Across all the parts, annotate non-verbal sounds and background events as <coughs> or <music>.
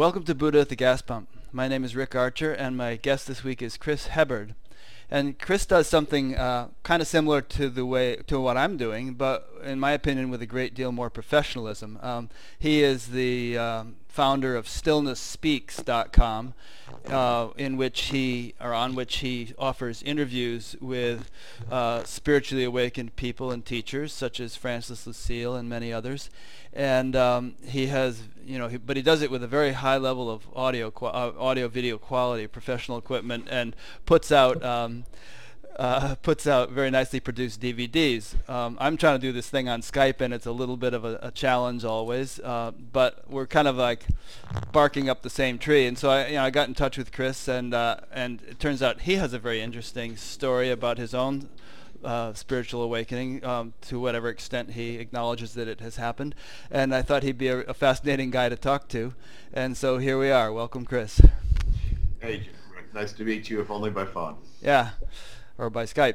Welcome to Buddha at the Gas Pump. My name is Rick Archer, and my guest this week is Chris Hebard. And Chris does something uh, kind of similar to the way to what I'm doing, but in my opinion, with a great deal more professionalism. Um, he is the um, founder of StillnessSpeaks.com, uh, in which he or on which he offers interviews with uh, spiritually awakened people and teachers such as Francis Lucille and many others. And um, he has, you know, he, but he does it with a very high level of audio, uh, audio video quality, professional equipment, and puts out. Um, uh, <laughs> puts out very nicely produced DVDs. Um, I'm trying to do this thing on Skype, and it's a little bit of a, a challenge always. Uh, but we're kind of like barking up the same tree. And so I, you know, I got in touch with Chris, and uh, and it turns out he has a very interesting story about his own uh, spiritual awakening um, to whatever extent he acknowledges that it has happened. And I thought he'd be a, a, fascinating guy to talk to. And so here we are. Welcome, Chris. Hey, nice to meet you, if only by phone. Yeah or by Skype.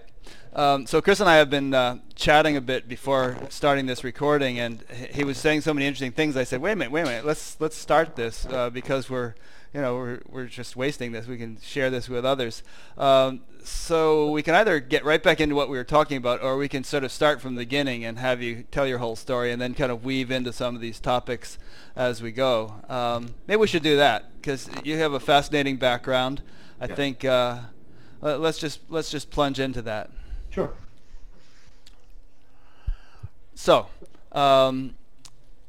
Um, so Chris and I have been uh, chatting a bit before starting this recording, and he was saying so many interesting things. I said, "Wait a minute, wait a minute. Let's let's start this uh, because we're, you know, we're we're just wasting this. We can share this with others. Um, so we can either get right back into what we were talking about, or we can sort of start from the beginning and have you tell your whole story, and then kind of weave into some of these topics as we go. Um, maybe we should do that because you have a fascinating background. I yeah. think." Uh, let's just let's just plunge into that. Sure. So, um,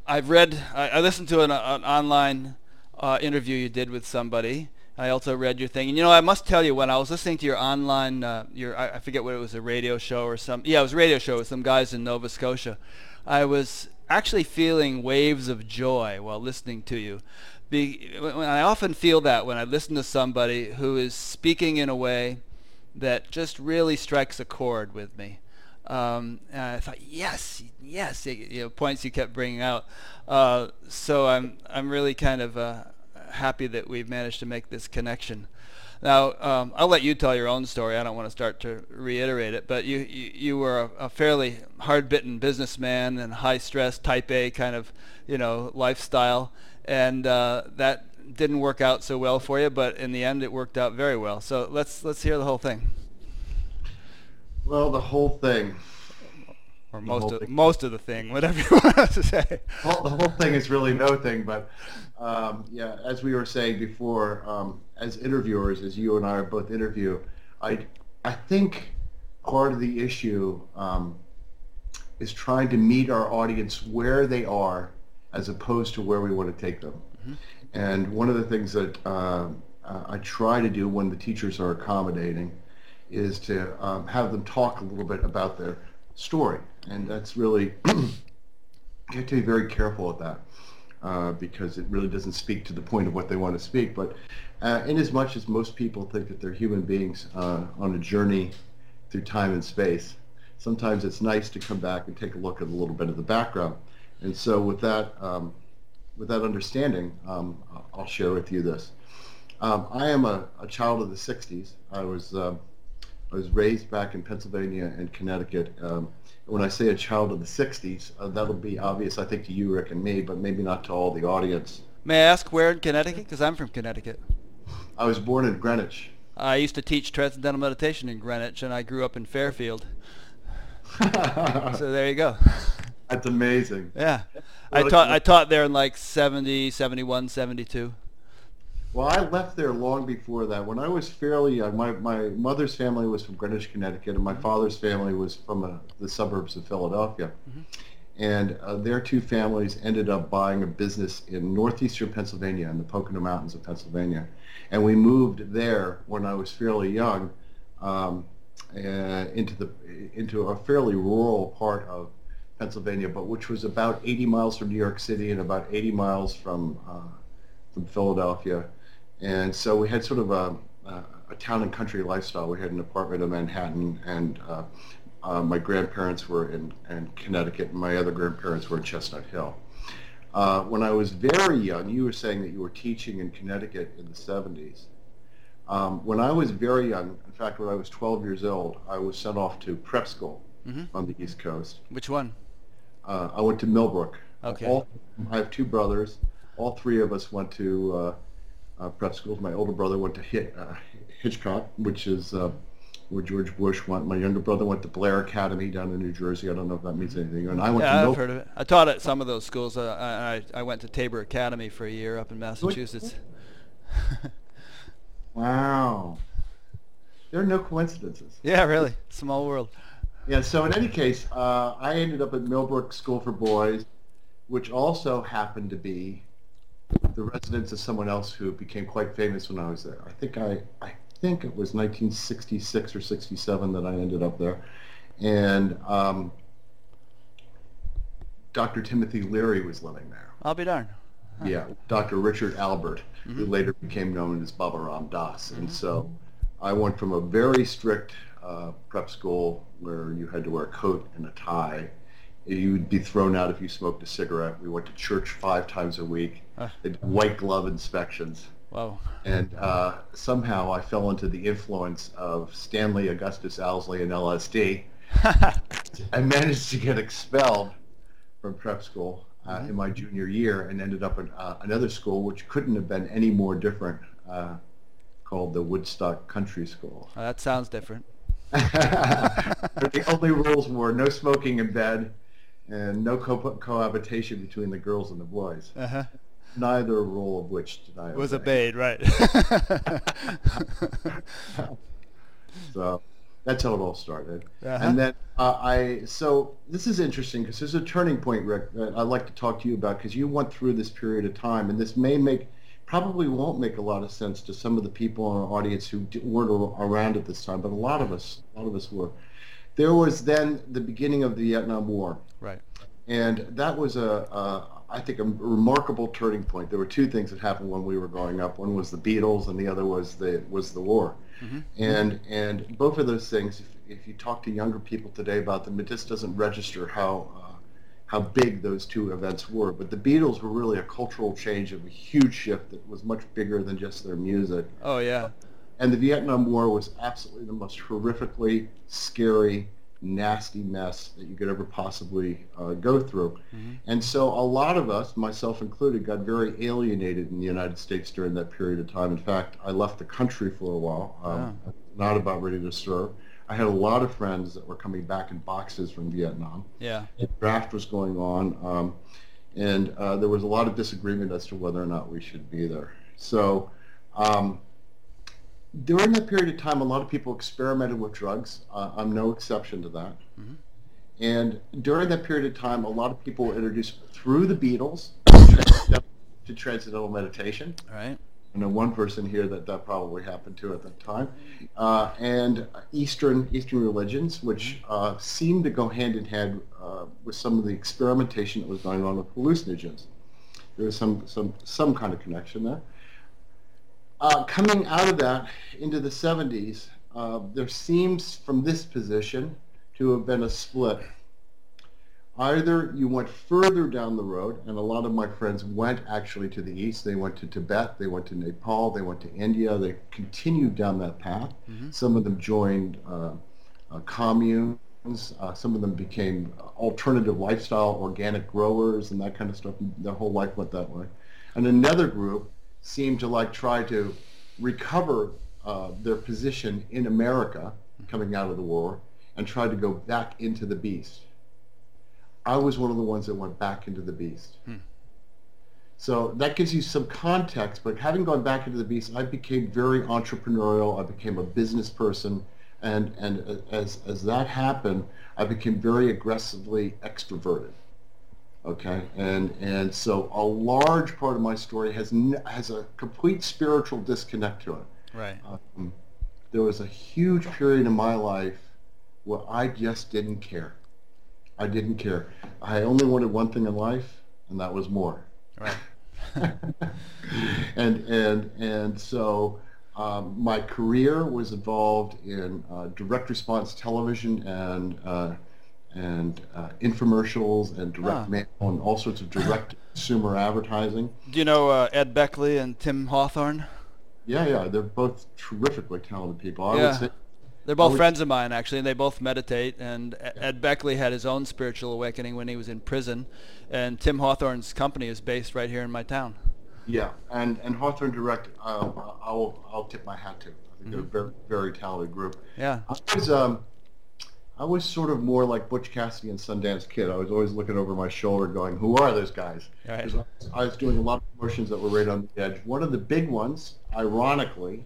I've read, I, I, listened to an, an online uh, interview you did with somebody. I also read your thing, and you know, I must tell you, when I was listening to your online, uh, your I, I forget what it was, a radio show or some, yeah, it was a radio show with some guys in Nova Scotia. I was actually feeling waves of joy while listening to you be, when I often feel that when I listen to somebody who is speaking in a way that just really strikes a chord with me. Um, I thought, yes, yes, you know, points you kept bringing out. Uh, so I'm I'm really kind of uh, happy that we've managed to make this connection. Now, um, I'll let you tell your own story. I don't want to start to reiterate it, but you you, you were a, a fairly hard-bitten businessman and high-stress, Type A kind of you know lifestyle and uh, that didn't work out so well for you, but in the end, it worked out very well. So let's let's hear the whole thing. Well, the whole thing, or most of thing. most of the thing, whatever you <laughs> want to say. Well, the whole thing is really no thing, but um, yeah, as we were saying before, um, as interviewers, as you and I are both interview, I I think part of the issue um, is trying to meet our audience where they are as opposed to where we want to take them. Mm-hmm. And one of the things that uh, I try to do when the teachers are accommodating is to um, have them talk a little bit about their story. And that's really, <clears throat> you have to be very careful with that uh, because it really doesn't speak to the point of what they want to speak. But uh, in as much as most people think that they're human beings uh, on a journey through time and space, sometimes it's nice to come back and take a look at a little bit of the background. And so with that, um, with that understanding, um, I'll share with you this. Um, I am a, a, child of the 60s. I was, uh, I was raised back in Pennsylvania and Connecticut. Um, when I say a child of the 60s, uh, that'll be obvious, I think, to you, Rick, and me, but maybe not to all the audience. May I ask where in Connecticut? Because I'm from Connecticut. I was born in Greenwich. I used to teach transcendental meditation in Greenwich, and I grew up in Fairfield. <laughs> so there you go. That's amazing. Yeah. I taught I taught there in like 70, 71, 72. Well, I left there long before that. When I was fairly young, my, my mother's family was from Greenwich, Connecticut, and my mm-hmm. father's family was from uh, the suburbs of Philadelphia. Mm-hmm. And uh, their two families ended up buying a business in northeastern Pennsylvania, in the Pocono Mountains of Pennsylvania. And we moved there when I was fairly young um, uh, into the into a fairly rural part of Pennsylvania, but which was about 80 miles from New York City and about 80 miles from uh, from Philadelphia. And so we had sort of a, a, a, town and country lifestyle. We had an apartment in Manhattan, and uh, uh, my grandparents were in, in, Connecticut, and my other grandparents were in Chestnut Hill. Uh, when I was very young, you were saying that you were teaching in Connecticut in the 70s. Um, when I was very young, in fact, when I was 12 years old, I was sent off to prep school mm-hmm. on the East Coast. Which one? Uh, I went to Millbrook. Okay. All, I have two brothers. all three of us went to uh, uh, prep schools. My older brother went to Hit, uh, Hitchcock, which is uh, where George Bush went. My younger brother went to Blair Academy down in New Jersey. I don't know if that means anything. And I went yeah, to I've heard of it. I taught at some of those schools. Uh, I, I went to Tabor Academy for a year up in Massachusetts. Wow. There are no coincidences. <laughs> yeah, really. Small world. Yeah, so in any case, uh, I ended up at Millbrook School for Boys, which also happened to be the residence of someone else who became quite famous when I was there. I think I, I think it was 1966 or 67 that I ended up there. And um, Dr. Timothy Leary was living there. I'll be darned. Yeah, Dr. Richard Alpert, who later became known as Baba Ram Dass. And so I went from a very strict uh, prep school where you had to wear a coat and a tie. You would be thrown out if you smoked a cigarette. We went to church five times a week. Did white glove inspections. Wow. And uh, somehow I fell into the influence of Stanley Augustus Owsley and LSD. <laughs> I managed to get expelled from prep school uh, in my junior year and ended up in uh, another school which couldn't have been any more different uh, called the Woodstock Country School. Well, that sounds different. The only rules were no smoking in bed and no co- cohabitation between the girls and the boys. Uh-huh. Neither rule of which did I Was obey. obeyed, right. <laughs> So that's how it all started. Uh-huh. And then uh, I, so this is interesting because there's a turning point, Rick, that I'd like to talk to you about because you went through this period of time and this may make, probably won't make a lot of sense to some of the people in our audience who weren't around at this time, but a lot of us, a lot of us were. There was then the beginning of the Vietnam War. right. And that was a, a, I think, a remarkable turning point. There were two things that happened when we were growing up. One was the Beatles, and the other was the was the war. Mhm. And and both of those things, if, if you talk to younger people today about them, it just doesn't register how uh, how big those two events were. But the Beatles were really a cultural change of a huge shift that was much bigger than just their music. Oh, yeah. And the Vietnam War was absolutely the most horrifically scary, nasty mess that you could ever possibly uh, go through. Mhm. And so a lot of us, myself included, got very alienated in the United States during that period of time. In fact, I left the country for a while, um, not about ready to serve. I had a lot of friends that were coming back in boxes from Vietnam. Yeah. The draft was going on, um, and uh, there was a lot of disagreement as to whether or not we should be there. So um, during that period of time, a lot of people experimented with drugs. Uh, I'm no exception to that. Mhm. And during that period of time, a lot of people were introduced through the Beatles to <coughs> transcendental meditation. All right. I know one person here that that probably happened to at that time, uh, and Eastern Eastern religions, which uh, seemed to go hand in hand uh, with some of the experimentation that was going on with hallucinogens. There was some some some kind of connection there. Uh, coming out of that into the 70s, uh, there seems from this position to have been a split. Either you went further down the road, and a lot of my friends went actually to the east. They went to Tibet, they went to Nepal, they went to India. They continued down that path. Mhm. Some of them joined uh, uh, communes. Uh, some of them became alternative lifestyle, organic growers, and that kind of stuff. Their whole life went that way. And another group seemed to like try to recover uh, their position in America coming out of the war and try to go back into the beast. I was one of the ones that went back into the beast. Hmm. So that gives you some context, but having gone back into the beast, I became very entrepreneurial. I became a business person. And, and as, as that happened, I became very aggressively extroverted. Okay, and and so a large part of my story has n- has a complete spiritual disconnect to it. Right. Um, there was a huge period in my life where I just didn't care. I didn't care. I only wanted one thing in life, and that was more. Right. <laughs> and and and so um, my career was involved in uh, direct response television and uh, and uh, infomercials and direct Ah. mail and all sorts of direct consumer advertising. Do you know uh, Ed Beckley and Tim Hawthorne? Yeah, yeah, they're both terrifically talented people. I Yeah. would say They're both friends of mine, actually, and they both meditate. And Ed Beckley had his own spiritual awakening when he was in prison, and Tim Hawthorne's company is based right here in my town. Yeah, and and Hawthorne Direct, uh, I'll I'll tip my hat to. I think they're a very very talented group. Yeah. I was um, I was sort of more like Butch Cassidy and Sundance Kid. I was always looking over my shoulder, going, "Who are those guys?" Right. I was- I was doing a lot of promotions that were right on the edge. One of the big ones, ironically,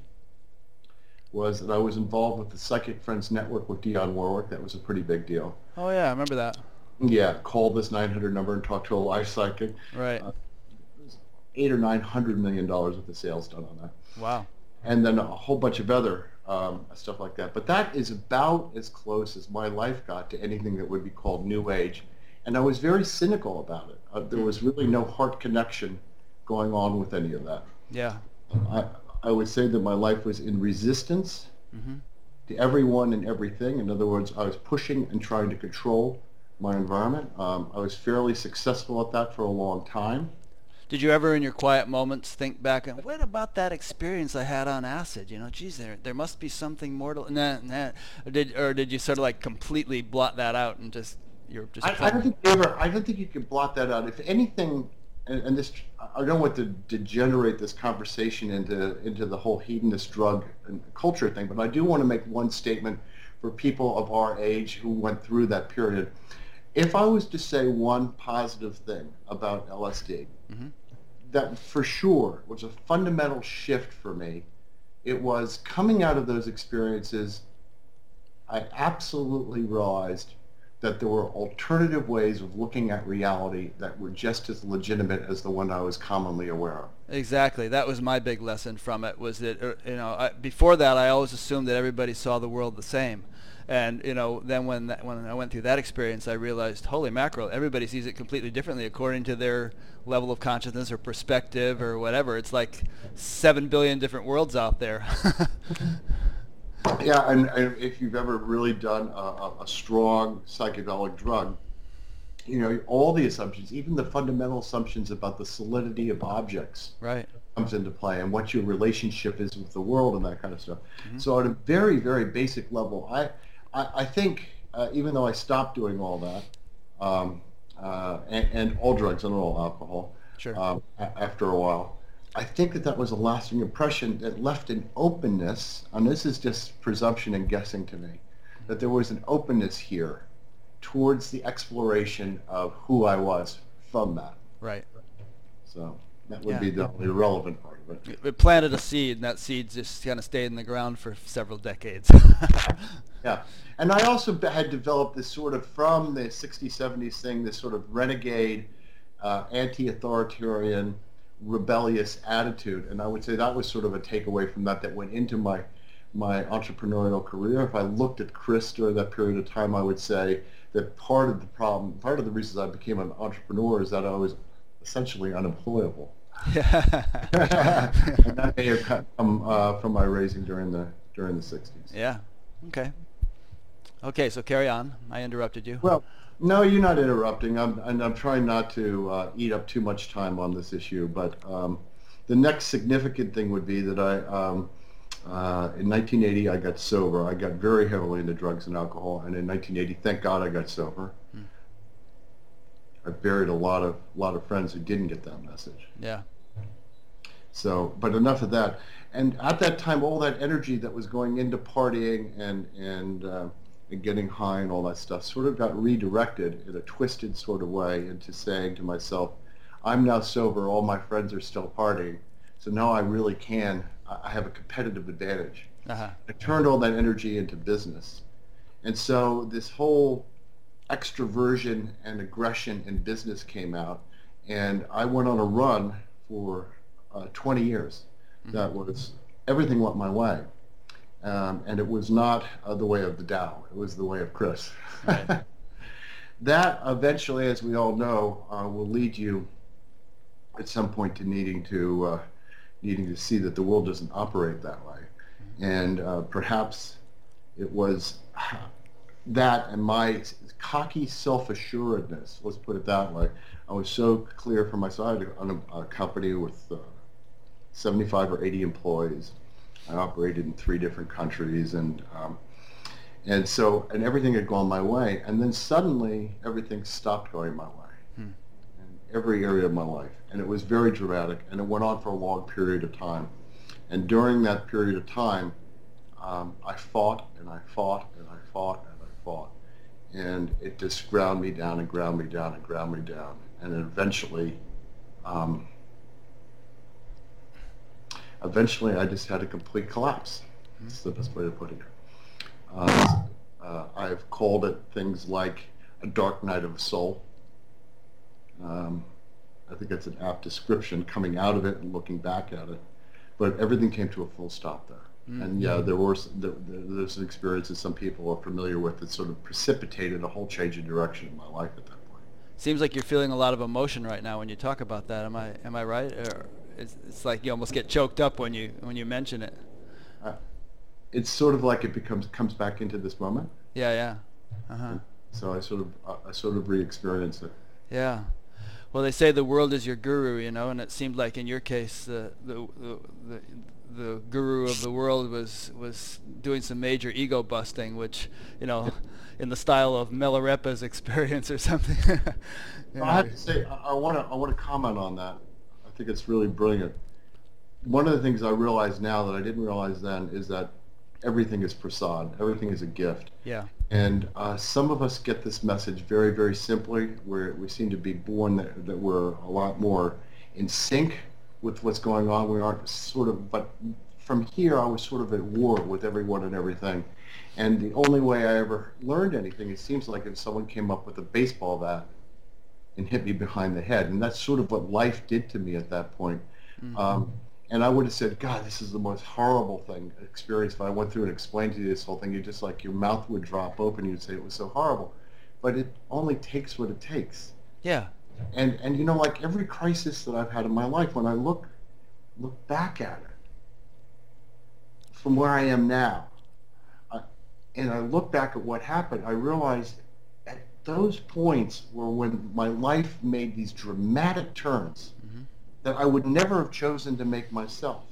was that I was involved with the Psychic Friends Network with Dionne Warwick. That was a pretty big deal. Oh yeah, I remember that. Yeah, call this 900 number and talk to a live psychic. Right. Uh, Eight or nine hundred million dollars worth of sales done on that Wow. and then a whole bunch of other um, stuff like that. But that is about as close as my life got to anything that would be called New Age. And I was very cynical about it. Uh, there was really no heart connection going on with any of that. Yeah. I, I would say that my life was in resistance hmm to everyone and everything. In other words, I was pushing and trying to control my environment. Um, I was fairly successful at that for a long time. Did you ever, in your quiet moments, think back and what about that experience I had on acid? You know, geez, there there must be something more to nah, nah. Or did or did you sort of like completely blot that out and just you're just I, I don't think you ever. I don't think you can blot that out. If anything, and, and this, I don't want to degenerate this conversation into into the whole hedonist drug and culture thing, but I do want to make one statement for people of our age who went through that period. If I was to say one positive thing about LSD, Mhm. that for sure was a fundamental shift for me. It was coming out of those experiences. I absolutely realized that there were alternative ways of looking at reality that were just as legitimate as the one I was commonly aware of. Exactly. That was my big lesson from it. Was that uh, you know I, before that I always assumed that everybody saw the world the same, and you know then when that, when I went through that experience I realized holy mackerel everybody sees it completely differently according to their level of consciousness or perspective or whatever. It's like seven billion different worlds out there. <laughs> Yeah, and, and if you've ever really done a, a, strong psychedelic drug, you know, all the assumptions, even the fundamental assumptions about the solidity of objects right. comes into play and what your relationship is with the world and that kind of stuff. So at a very, very basic level, I, I, I think uh, even though I stopped doing all that, um, uh, and, and all drugs and all alcohol, Sure. um, a- after a while, I think that that was a lasting impression that left an openness, and this is just presumption and guessing to me, that there was an openness here towards the exploration of who I was from that. Right. So that would Yeah. be the only relevant part of it. It, it planted a seed, and that seed just kind of stayed in the ground for several decades. <laughs> Yeah. And I also had developed this sort of, from the 60s, 70s thing, this sort of renegade, uh, anti-authoritarian, rebellious attitude. And I would say that was sort of a takeaway from that that went into my, my entrepreneurial career. If I looked at Chris during that period of time, I would say that part of the problem, part of the reasons I became an entrepreneur is that I was essentially unemployable. yeah. <laughs> and that may have come uh, from my raising during the, during the 60s. yeah. Okay. Okay, so carry on. I interrupted you. Well, no, you're not interrupting. I'm, and I'm trying not to uh, eat up too much time on this issue. But um, the next significant thing would be that I, um, uh, in 1980, I got sober. I got very heavily into drugs and alcohol, and in 1980, thank God I got sober. I buried a lot of lot of friends who didn't get that message. yeah. So, but enough of that. And at that time, all that energy that was going into partying and and, uh, and getting high and all that stuff sort of got redirected in a twisted sort of way into saying to myself, "I'm now sober. All my friends are still partying, so now I really can. I have a competitive advantage." Uh-huh. I turned all that energy into business, and so this whole extroversion and aggression in business came out, and I went on a run for uh, 20 years. That was everything went my way, um, and it was not uh, the way of the Tao. It was the way of Chris. Right. <laughs> that eventually, as we all know, uh, will lead you at some point to needing to uh, needing to see that the world doesn't operate that way, and uh, perhaps it was <sighs> that and my cocky self-assuredness. Let's put it that way. I was so clear for myself. I had a, a company with uh, 75 or 80 employees. I operated in three different countries, and um, and so and everything had gone my way, and then suddenly everything stopped going my way. Hmm. every area of my life. And it was very dramatic, and it went on for a long period of time. And during that period of time, um, I fought and I fought and I fought and I fought. And it just ground me down and ground me down and ground me down. And eventually, um, eventually I just had a complete collapse. That's the best way to put it. Uh, uh, I've called it things like a dark night of the soul. Um, I think that's an apt description coming out of it and looking back at it. But everything came to a full stop there. Mm-hmm. And yeah, there were there, there's an experience that some people are familiar with that sort of precipitated a whole change of direction in my life at that point. Seems like you're feeling a lot of emotion right now when you talk about that. Am I am I right? Or it's, it's like you almost get choked up when you when you mention it. Uh, it's sort of like it becomes comes back into this moment. Yeah, yeah. Uh-huh. So I sort of I sort of re-experience it. Yeah. Well, they say the world is your guru, you know, and it seemed like in your case the the the, the guru of the world was was doing some major ego busting, which you know, in the style of Milarepa's <laughs> experience or something. <laughs> I have to say, I want to I want to comment on that. I think it's really brilliant. One of the things I realize now that I didn't realize then is that everything is prasad. Everything is a gift. Yeah. And uh, some of us get this message very, very simply, where we seem to be born that, that we're a lot more in sync with what's going on. We aren't sort of, but from here I was sort of at war with everyone and everything. And the only way I ever learned anything, it seems like if someone came up with a baseball bat and hit me behind the head. And that's sort of what life did to me at that point. Mm-hmm. Um, and I would have said, God, this is the most horrible thing experience. If I went through and explained to you this whole thing, you just like your mouth would drop open. You'd say it was so horrible, but it only takes what it takes. Yeah. And and you know, like every crisis that I've had in my life, when I look look back at it from where I am now, I, and I look back at what happened, I realize those points were when my life made these dramatic turns that I would never have chosen to make myself.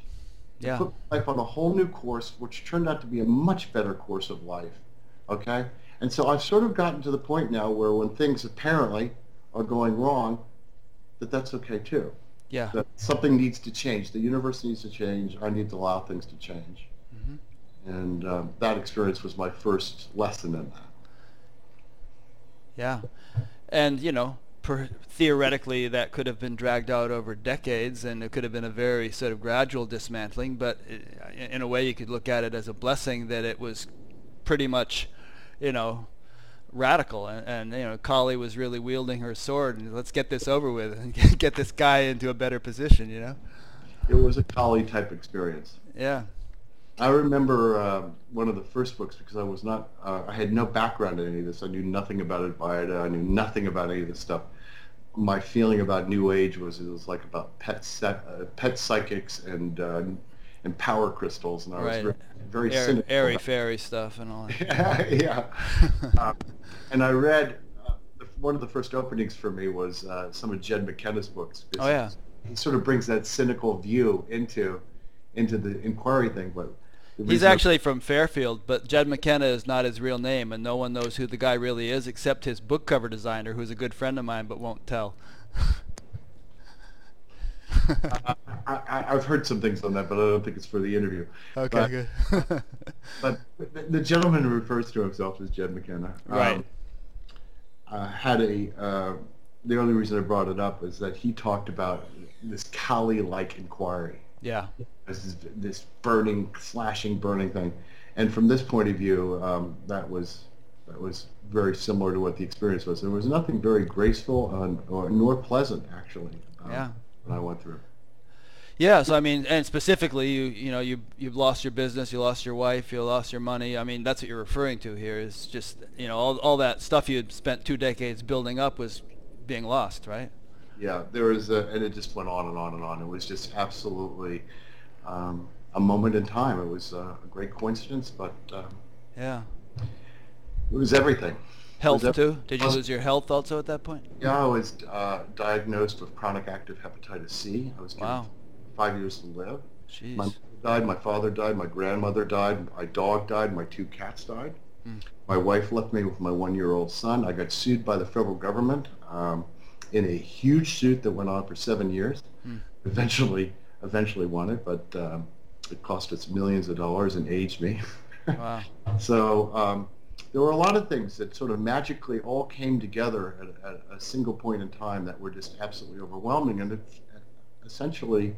Yeah. Put life on a whole new course, which turned out to be a much better course of life. Okay? And so I've sort of gotten to the point now where when things apparently are going wrong, that that's okay too. Yeah. That something needs to change. The universe needs to change. I need to allow things to change. Mm-hmm. And um, that experience was my first lesson in that. Yeah. And, you know, per, theoretically that could have been dragged out over decades and it could have been a very sort of gradual dismantling but uh, in a way you could look at it as a blessing that it was pretty much you know radical and, and you know Kali was really wielding her sword and let's get this over with and get, <laughs> get this guy into a better position you know? It was a Kali type experience. Yeah I remember uh, one of the first books because I was not, uh, I had no background in any of this. I knew nothing about Advaita. I knew nothing about any of this stuff my feeling about New Age was it was like about pet uh, pet psychics and uh, and power crystals, and I right. was very, very Air, cynical. Airy fairy stuff and all that. <laughs> yeah, um, and I read uh, one of the first openings for me was uh, some of Jed McKenna's books. Oh yeah, he sort of brings that cynical view into into the inquiry thing, but He's actually from Fairfield, but Jed McKenna is not his real name, and no one knows who the guy really is except his book cover designer, who's a good friend of mine, but won't tell. <laughs> I, have heard some things on that, but I don't think it's for the interview. Okay, but, good. <laughs> but the gentleman who refers to himself as Jed McKenna, right, um, uh, had a. Uh, the only reason I brought it up is that he talked about this Kali-like inquiry. Yeah. This, is this burning, slashing, burning thing. And from this point of view, um, that was that was very similar to what the experience was. There was nothing very graceful and, or, nor pleasant, actually, um, yeah. when I went through. Yeah, so I mean, and specifically, you you know, you you've lost your business, you lost your wife, you lost your money. I mean, that's what you're referring to here. Is just you know all all that stuff you had spent two decades building up was being lost, right? Yeah, there was, a, and it just went on and on and on. It was just absolutely um, a moment in time. It was uh, a great coincidence, but um, yeah, it was everything. Health was too? Did you lose your health also at that point? Yeah, I was uh, diagnosed with chronic active hepatitis C. I was given wow. five years to live. Jeez. My mother died, my father died, my grandmother died, my dog died, my two cats died. Hmm. My wife left me with my one-year-old son. I got sued by the federal government. Um, in a huge suit that went on for seven years. Hmm. Eventually, eventually won it, but um, it cost us millions of dollars and aged me. Wow. <laughs> so um, there were a lot of things that sort of magically all came together at, at, a single point in time that were just absolutely overwhelming, and it essentially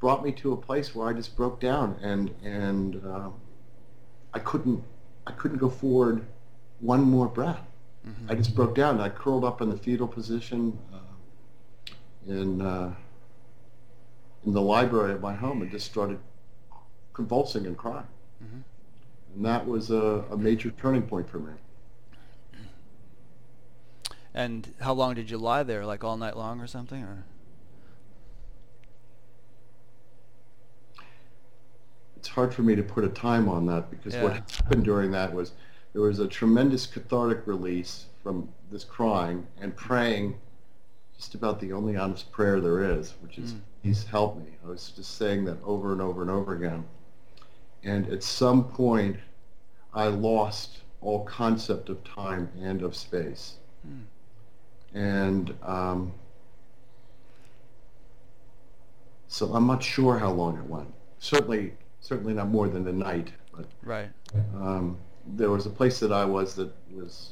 brought me to a place where I just broke down and and um, I couldn't I couldn't go forward one more breath. Mm-hmm. I just broke down. I curled up in the fetal position uh, in uh, in the library of my home and just started convulsing and crying. Mm-hmm. And that was a, a major turning point for me. And how long did you lie there? Like all night long or something? Or it's hard for me to put a time on that because yeah. what happened during that was there was a tremendous cathartic release from this crying and praying just about the only honest prayer there is, which is, mm. please help me. I was just saying that over and over and over again. And at some point, I lost all concept of time and of space. Mm. And um, so I'm not sure how long it went. Certainly, certainly not more than a night. But, right. Um, there was a place that I was that was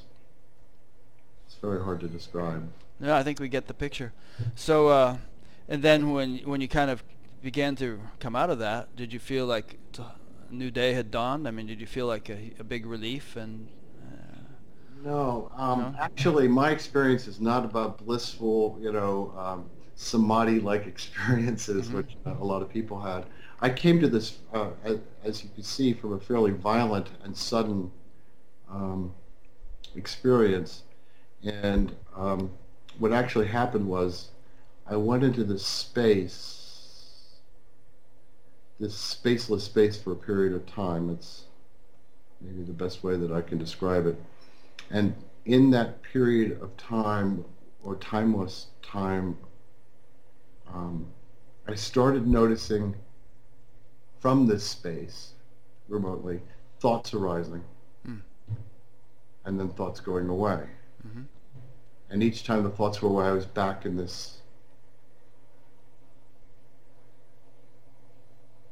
it's very hard to describe. Yeah, I think we get the picture. So, uh, and then when when you kind of began to come out of that, did you feel like a new day had dawned? I mean, did you feel like a, a big relief and? Uh, no, um, no, actually, my experience is not about blissful, you know, um, samadhi-like <laughs> experiences, mm-hmm. which a lot of people had. I came to this, uh, as you can see, from a fairly violent and sudden um, experience. And um, what actually happened was I went into this space, this spaceless space for a period of time. It's maybe the best way that I can describe it. And in that period of time, or timeless time, um, I started noticing from this space remotely thoughts arising mm. and then thoughts going away. Mm-hmm. And each time the thoughts were away, I was back in this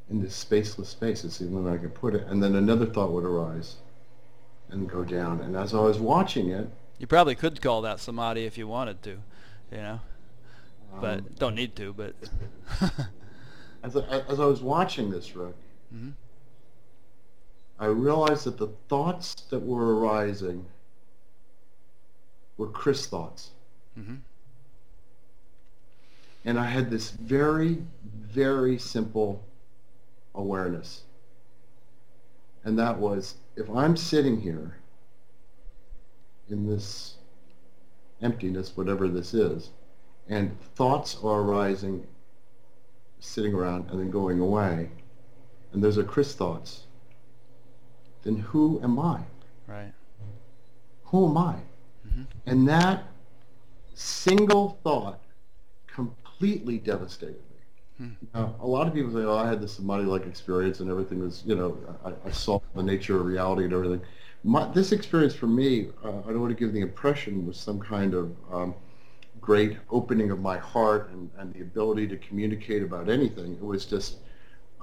in this spaceless space, it's the only way I could put it. And then another thought would arise and go down. And as I was watching it, you probably could call that samadhi if you wanted to, you know, um, but don't need to. But <laughs> as I, as I was watching this, Rick, mm-hmm. I realized that the thoughts that were arising were Chris thoughts. Mm-hmm. And I had this very, very simple awareness. And that was, if I'm sitting here in this emptiness, whatever this is, and thoughts are arising sitting around and then going away, and those are Chris thoughts, then who am I? Right. Who am I? Mm-hmm. And that single thought completely devastated me. Hmm. Now, a lot of people say, oh, I had this samadhi-like experience and everything was, you know, I, I saw the nature of reality and everything. My, this experience for me, uh, I don't want to give the impression was some kind of um, great opening of my heart and, and the ability to communicate about anything. It was just,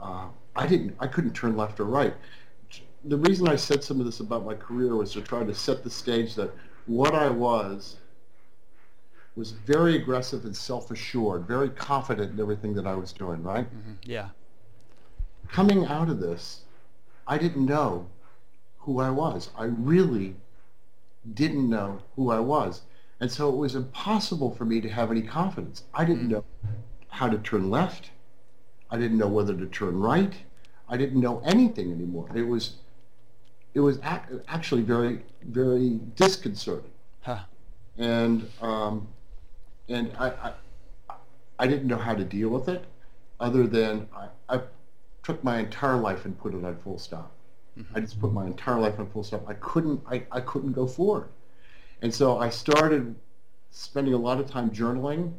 uh, I didn't, I couldn't turn left or right. The reason I said some of this about my career was to try to set the stage that what I was was very aggressive and self-assured, very confident in everything that I was doing, right? Mm-hmm. Yeah. Coming out of this, I didn't know who I was. I really didn't know who I was. And so it was impossible for me to have any confidence. I didn't mm. know how to turn left. I didn't know whether to turn right. I didn't know anything anymore. It was, it was ac- actually very, very disconcerting. Huh. And um, and I, I, I didn't know how to deal with it, other than I, I took my entire life and put it on full stop. Mm-hmm. I just put my entire life on full stop. I couldn't I, I couldn't go forward. And so I started spending a lot of time journaling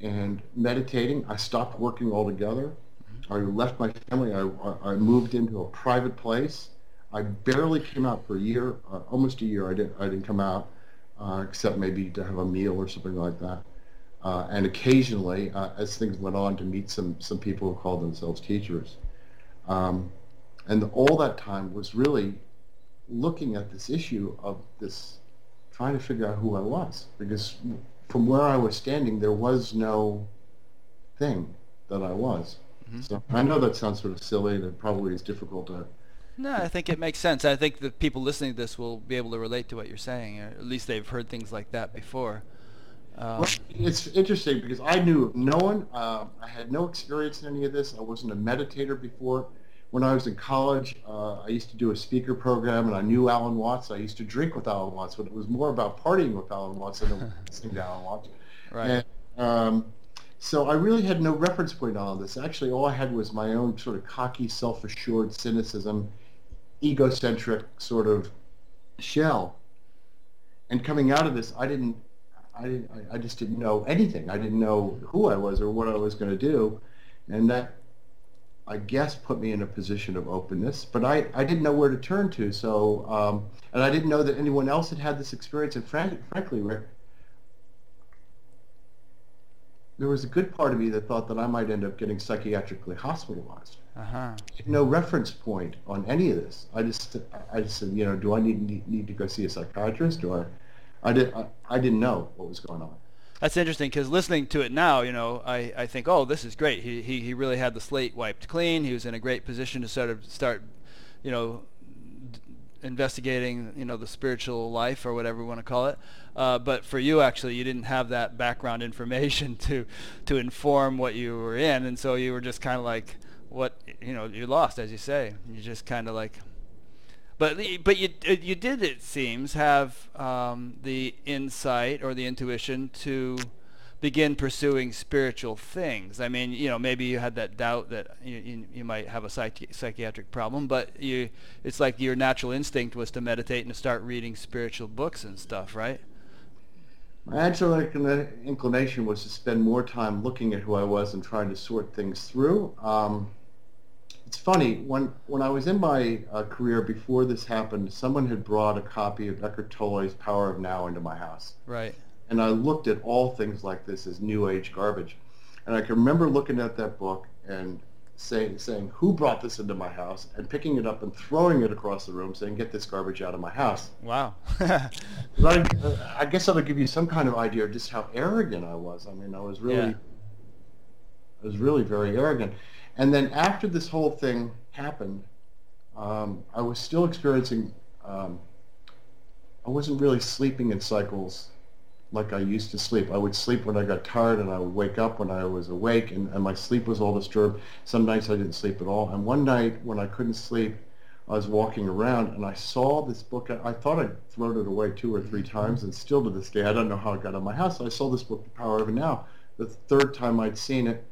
and meditating. I stopped working altogether. I left my family. I, I moved into a private place. I barely came out for a year, uh, almost a year. I didn't, I didn't come out. uh, except maybe to have a meal or something like that. Uh, and occasionally, uh, as things went on, to meet some, some people who called themselves teachers. Um, and all that time was really looking at this issue of this, trying to figure out who I was. Because from where I was standing, there was no thing that I was. Mm-hmm. So I know that sounds sort of silly and it probably is difficult to no, I think it makes sense. I think the people listening to this will be able to relate to what you're saying, or at least they've heard things like that before. Um, well, it's interesting because I knew of no one. Uh, I had no experience in any of this. I wasn't a meditator before. When I was in college, uh, I used to do a speaker program, and I knew Alan Watts. I used to drink with Alan Watts, but it was more about partying with Alan Watts than <laughs> listening to Alan Watts. Right. And, um, so I really had no reference point on all this. Actually, all I had was my own sort of cocky, self-assured cynicism egocentric sort of shell. And coming out of this, I didn't, I didn't, I just didn't know anything. I didn't know who I was or what I was going to do, and that, I guess, put me in a position of openness. But I, I didn't know where to turn to. So, um, and I didn't know that anyone else had had this experience. And frank, frankly, Rick, there was a good part of me that thought that I might end up getting psychiatrically hospitalized. Uh-huh. No reference point on any of this. I just, I just said, you know, do I need need, need to go see a psychiatrist? Or I did, I, I didn't know what was going on. That's interesting because listening to it now, you know, I, I think, oh, this is great. He, he he really had the slate wiped clean. He was in a great position to sort of start, you know, d- investigating, you know, the spiritual life or whatever we want to call it. Uh, but for you, actually, you didn't have that background <laughs> information to to inform what you were in, and so you were just kind of like what you know you're lost as you say you just kind of like but but you you did it seems have um, the insight or the intuition to begin pursuing spiritual things. I mean, you know, maybe you had that doubt that you, you, you might have a psychi- psychiatric problem, but you it's like your natural instinct was to meditate and to start reading spiritual books and stuff, right? My natural inclination was to spend more time looking at who I was and trying to sort things through. Um, it's funny when when I was in my uh, career before this happened, someone had brought a copy of Eckhart Tolle's Power of Now into my house. Right. And I looked at all things like this as new age garbage, and I can remember looking at that book and saying saying who brought this into my house and picking it up and throwing it across the room saying get this garbage out of my house wow <laughs> I, I, guess that'll give you some kind of idea of just how arrogant i was i mean i was really yeah. i was really very arrogant and then after this whole thing happened, um, I was still experiencing, um, I wasn't really sleeping in cycles like I used to sleep. I would sleep when I got tired and I would wake up when I was awake and, and my sleep was all disturbed. Some nights I didn't sleep at all. And one night when I couldn't sleep, I was walking around and I saw this book. I thought I'd thrown it away two or three times and still to this day I don't know how it got in my house. I saw this book, The Power of Now. The third time I'd seen it,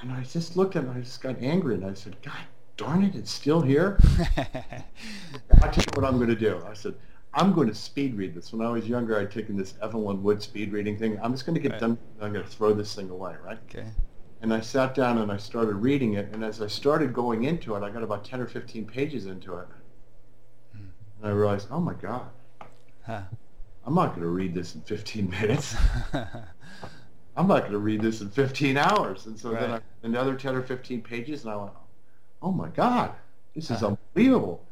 and I just looked at it and I just got angry and I said, God darn it, it's still here. <laughs> I'll tell you what I'm going to do. I said, I'm going to speed read this. When I was younger, I'd taken this Evelyn Wood speed reading thing. I'm just going to get right. done. I'm going to throw this thing away, right? Okay. And I sat down and I started reading it. And as I started going into it, I got about 10 or 15 pages into it. Hmm. And I realized, oh my God, huh. I'm not going to read this in 15 minutes. <laughs> I'm not going to read this in 15 hours. And so right. then I, another 10 or 15 pages, and I went, oh my God, this is uh-huh. unbelievable.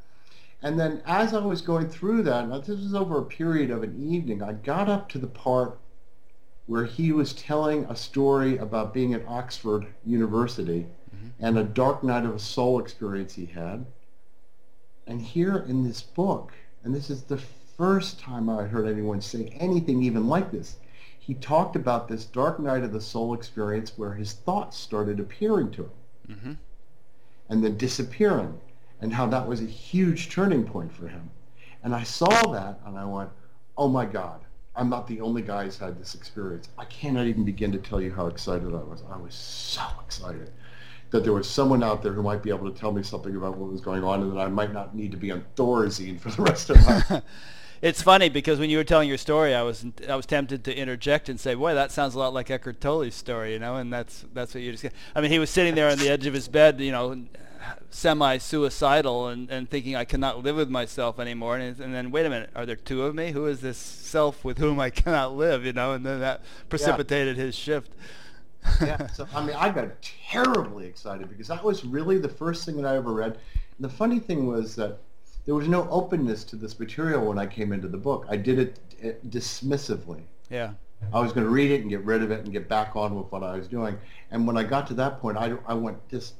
And then as I was going through that, this was over a period of an evening, I got up to the part where he was telling a story about being at Oxford University mm-hmm. and a dark night of a soul experience he had. And here in this book, and this is the first time I heard anyone say anything even like this, he talked about this dark night of the soul experience where his thoughts started appearing to him mm-hmm. and then disappearing and how that was a huge turning point for him. And I saw that and I went, oh my God, I'm not the only guy who's had this experience. I cannot even begin to tell you how excited I was. I was so excited that there was someone out there who might be able to tell me something about what was going on and that I might not need to be on Thorazine for the rest of my life. <laughs> it's funny because when you were telling your story, I was I was tempted to interject and say, "Boy, that sounds a lot like Eckhart Tolle's story," you know, and that's that's what you just. I mean, he was sitting there on the edge of his bed, you know, semi-suicidal and, and thinking I cannot live with myself anymore. And, and then, wait a minute, are there two of me? Who is this self with whom I cannot live? You know, and then that precipitated yeah. his shift. yeah, so I mean, I got terribly excited because that was really the first thing that I ever read. And the funny thing was that there was no openness to this material when I came into the book. I did it eh, dismissively. Yeah. I was going to read it and get rid of it and get back on with what I was doing. And when I got to that point, I, I went just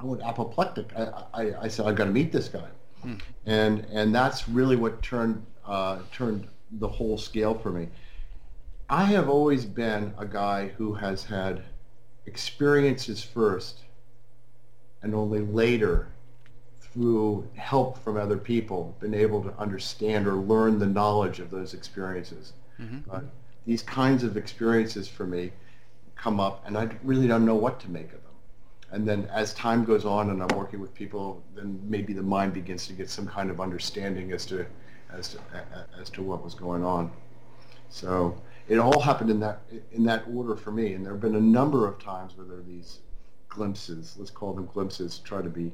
I went apoplectic. I, I, I said, I've got to meet this guy. Hmm. And, and that's really what turned, uh, turned the whole scale for me. I have always been a guy who has had experiences first and only later through help from other people been able to understand or learn the knowledge of those experiences. Mm-hmm. But these kinds of experiences for me come up and I really don't know what to make of them and then as time goes on and I'm working with people, then maybe the mind begins to get some kind of understanding as to as to as to what was going on. So it all happened in that in that order for me, and there have been a number of times where there are these glimpses. Let's call them glimpses. Try to be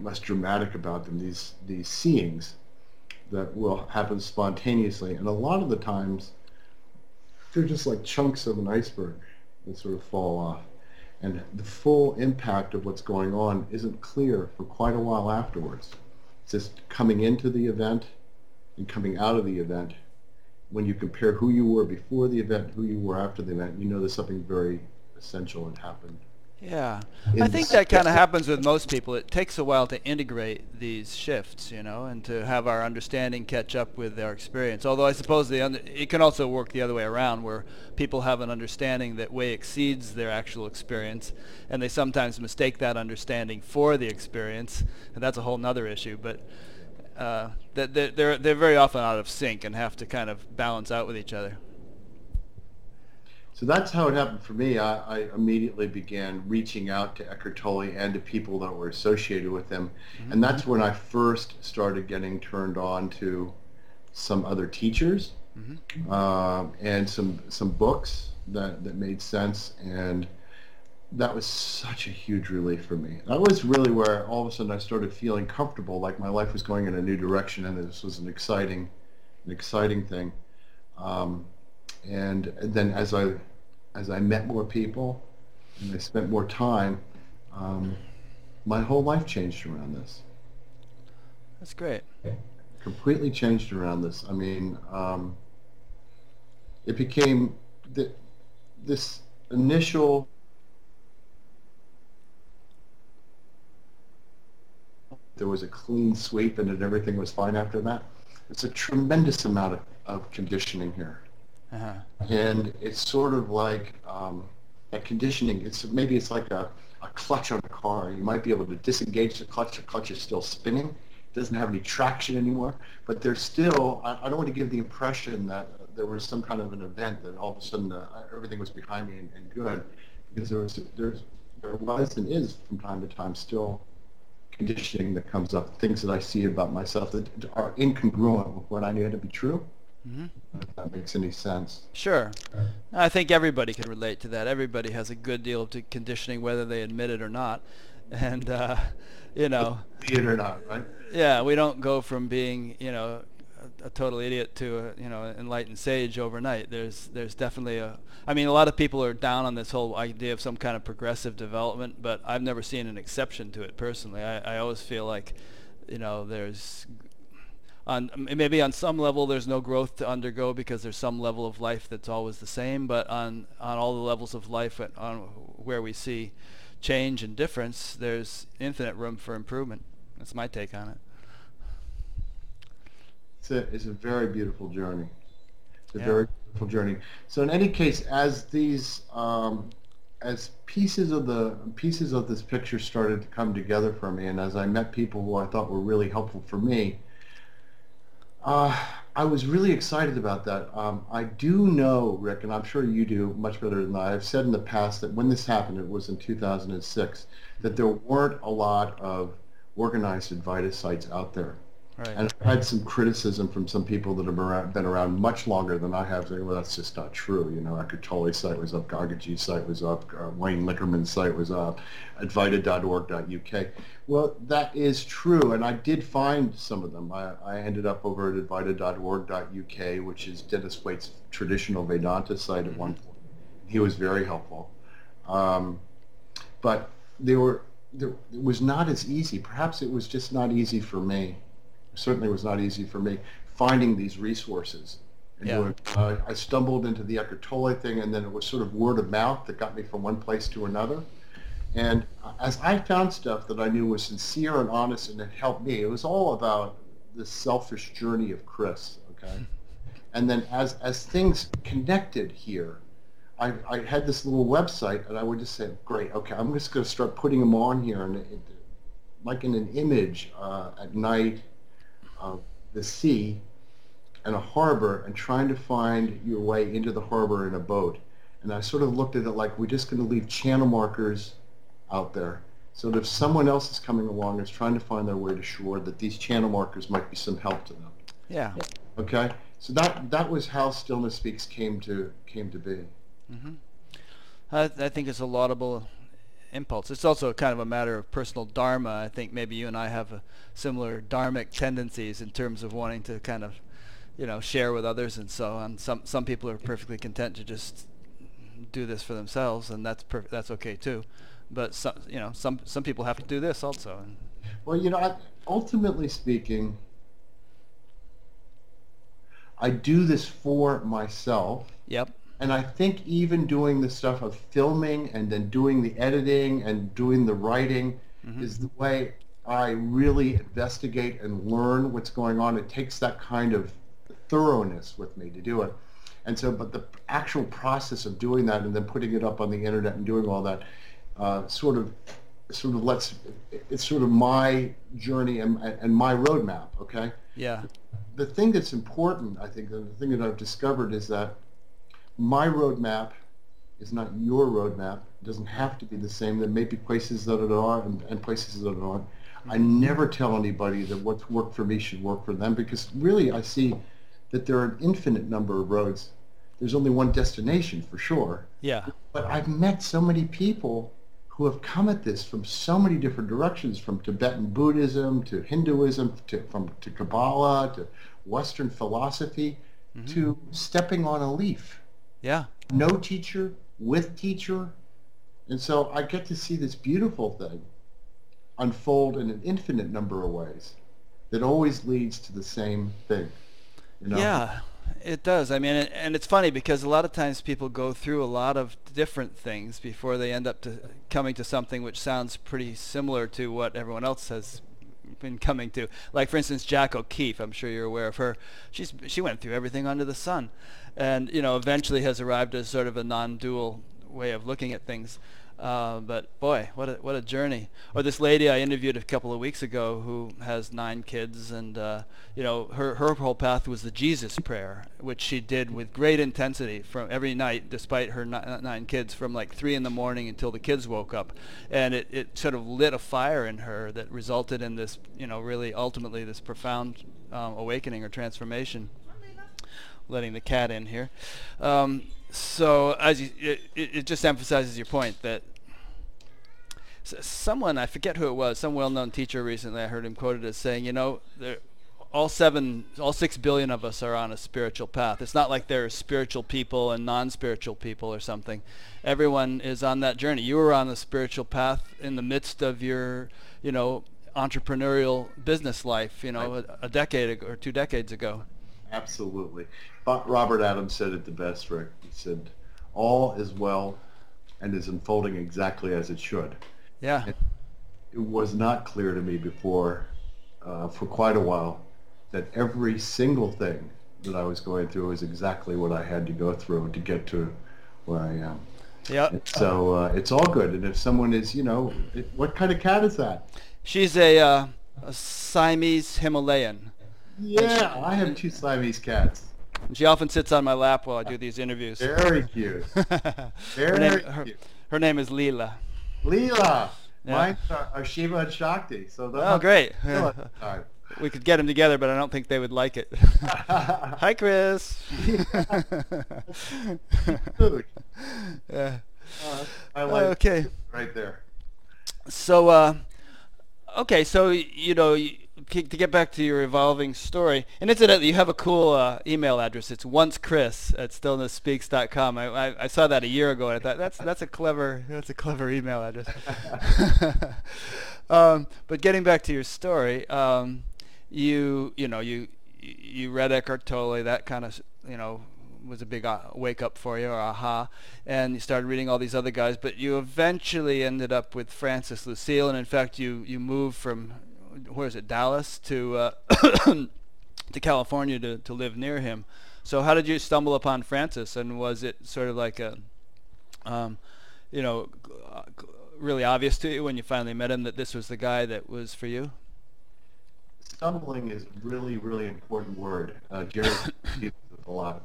less dramatic about them. These these seeings that will happen spontaneously, and a lot of the times they're just like chunks of an iceberg that sort of fall off and the full impact of what's going on isn't clear for quite a while afterwards. It's just coming into the event and coming out of the event. When you compare who you were before the event, who you were after the event, you know there's something very essential had happened. Yeah, I think that kind of happens with most people. It takes a while to integrate these shifts, you know, and to have our understanding catch up with our experience. Although I suppose the under, it can also work the other way around, where people have an understanding that way exceeds their actual experience, and they sometimes mistake that understanding for the experience, and that's a whole other issue. But uh, they're, they're they're very often out of sync and have to kind of balance out with each other. So that's how it happened for me. I, I, immediately began reaching out to Eckhart Tolle and to people that were associated with him. Mm-hmm. And that's when I first started getting turned on to some other teachers mm-hmm. uh, and some, some books that, that made sense. And that was such a huge relief for me. That was really where all of a sudden I started feeling comfortable, like my life was going in a new direction and this was an exciting, an exciting thing. Um, and then as I as I met more people and I spent more time, um, my whole life changed around this. That's great. Completely changed around this. I mean, um, it became the, this initial there was a clean sweep and everything was fine after that. It's a tremendous amount of, of conditioning here. Uh-huh. And it's sort of like um, a conditioning. It's maybe it's like a, a clutch on a car. You might be able to disengage the clutch. The clutch is still spinning. It doesn't have any traction anymore. But there's still. I, I don't want to give the impression that there was some kind of an event that all of a sudden uh, everything was behind me and, and good, because there was there's there was and is from time to time still conditioning that comes up, things that I see about myself that are incongruent with what I knew to be true. Mm-hmm. If that makes any sense. Sure. I think everybody can relate to that. Everybody has a good deal of conditioning, whether they admit it or not. And, uh, you know. Be it or not, right? Yeah, we don't go from being, you know, a, a total idiot to a, you know, enlightened sage overnight. There's, there's definitely a. I mean, a lot of people are down on this whole idea of some kind of progressive development, but I've never seen an exception to it personally. I, I always feel like, you know, there's on maybe on some level there's no growth to undergo because there's some level of life that's always the same but on on all the levels of life at, on where we see change and difference there's infinite room for improvement. That's my take on it. It's a, it's a very beautiful journey. It's a yeah. very beautiful journey. So in any case as these um, as pieces of the pieces of this picture started to come together for me and as I met people who I thought were really helpful for me uh, I was really excited about that. Um, I do know, Rick, and I'm sure you do much better than I. I've said in the past that when this happened, it was in 2006, that there weren't a lot of organized Advaita sites out there. Right. And I've had some criticism from some people that have been around, been around much longer than I have. Saying, well, that's just not true. You know, Tolle's site was up, Gangaji's site was up, uh, Wayne Liquorman's site was up, advaita.org.uk. Well, that is true, and I did find some of them. I, I ended up over at advaita.org.uk, which is Dennis Waite's traditional Vedanta site at one point. He was very helpful. Um, but they were, there, it was not as easy. Perhaps it was just not easy for me certainly was not easy for me finding these resources. And Yeah. uh, I stumbled into the Eckhart Tolle thing, and then it was sort of word of mouth that got me from one place to another. And as I found stuff that I knew was sincere and honest and it helped me, it was all about the selfish journey of Chris, okay? <laughs> And then as, as things connected here, I, I had this little website and I would just say, great, okay, I'm just going to start putting them on here. And it, like in an image uh, at night of the sea and a harbor and trying to find your way into the harbor in a boat. And I sort of looked at it like we're just going to leave channel markers out there so that if someone else is coming along and is trying to find their way to shore, that these channel markers might be some help to them. Yeah. Okay? So that, that was how Stillness Speaks came to, came to be. Mm-hmm. I, I think it's a laudable impulse. It's also kind of a matter of personal dharma. I think maybe you and I have a similar dharmic tendencies in terms of wanting to kind of, you know, share with others and so on. Some some people are perfectly content to just do this for themselves, and that's per- that's okay too. But some you know some some people have to do this also. And Well, you know, I, ultimately speaking, I do this for myself. yep. And I think even doing the stuff of filming and then doing the editing and doing the writing is the way I really investigate and learn what's going on. It takes that kind of thoroughness with me to do it. And so, but the actual process of doing that and then putting it up on the internet and doing all that uh, sort of sort of lets it's sort of my journey and, and my roadmap. Okay Yeah. the thing that's important, I think, the thing that I've discovered is that my roadmap is not your roadmap. It doesn't have to be the same. There may be places that it are and, and places that it aren't. I never tell anybody that what's worked for me should work for them because really I see that there are an infinite number of roads. There's only one destination for sure. Yeah. But I've met so many people who have come at this from so many different directions, from Tibetan Buddhism to Hinduism, to, from to Kabbalah to Western philosophy, mm-hmm. to stepping on a leaf. Yeah. No teacher, with teacher. And so I get to see this beautiful thing unfold in an infinite number of ways that always leads to the same thing. You know? Yeah, it does. I mean, it, and it's funny because a lot of times people go through a lot of different things before they end up to coming to something which sounds pretty similar to what everyone else has been coming to. Like for instance, Jac O'Keeffe. I'm sure you're aware of her. She's she went through everything under the sun, and you know eventually has arrived at sort of a non-dual way of looking at things. Uh, but boy, what a what a journey! Or this lady I interviewed a couple of weeks ago who has nine kids, and uh, you know her her whole path was the Jesus prayer, which she did with great intensity from every night, despite her ni- nine kids, from like three in the morning until the kids woke up, and it, it sort of lit a fire in her that resulted in this you know really ultimately this profound um, awakening or transformation letting the cat in here. Um, so as you, it, it just emphasizes your point that someone I forget who it was, some well-known teacher recently, I heard him quoted as saying, you know, there, all seven, all six billion of us are on a spiritual path. It's not like there are spiritual people and non-spiritual people or something. Everyone is on that journey. You were on the spiritual path in the midst of your, you know, entrepreneurial business life, you know, a, a decade ago or two decades ago. Absolutely. But Robert Adams said it the best, Rick. He said, all is well and is unfolding exactly as it should. Yeah. It was not clear to me before, uh, for quite a while, that every single thing that I was going through was exactly what I had to go through to get to where I am. Yep. So uh, it's all good. And if someone is, you know, it, what kind of cat is that? She's a, uh, a Siamese Himalayan. Yeah, I have two Siamese cats. She often sits on my lap while I do these interviews. Very cute. <laughs> her, Very name, her, cute. her name is Leela. Leela. Yeah. Mine are, are Shiva and Shakti. So Oh, great. <laughs> We could get them together, but I don't think they would like it. <laughs> Hi, Chris. yeah. Uh, I like okay. Right there. So, uh, okay, so you know, to get back to your evolving story, and incidentally, you have a cool uh, email address. It's oncechris at stillnessspeaks.com. I, I, I saw that a year ago, and I thought that's that's a clever that's a clever email address. <laughs> um, but getting back to your story, um, you you know you you read Eckhart Tolle, that kind of you know was a big uh, wake up for you or aha and you started reading all these other guys but you eventually ended up with Francis Lucille and in fact you you moved from where is it Dallas to uh, <coughs> to California to, to live near him. So how did you stumble upon Francis? And was it sort of like a um, you know really obvious to you when you finally met him that this was the guy that was for you? Stumbling is really really important word. Uh, Jerry <coughs> a lot.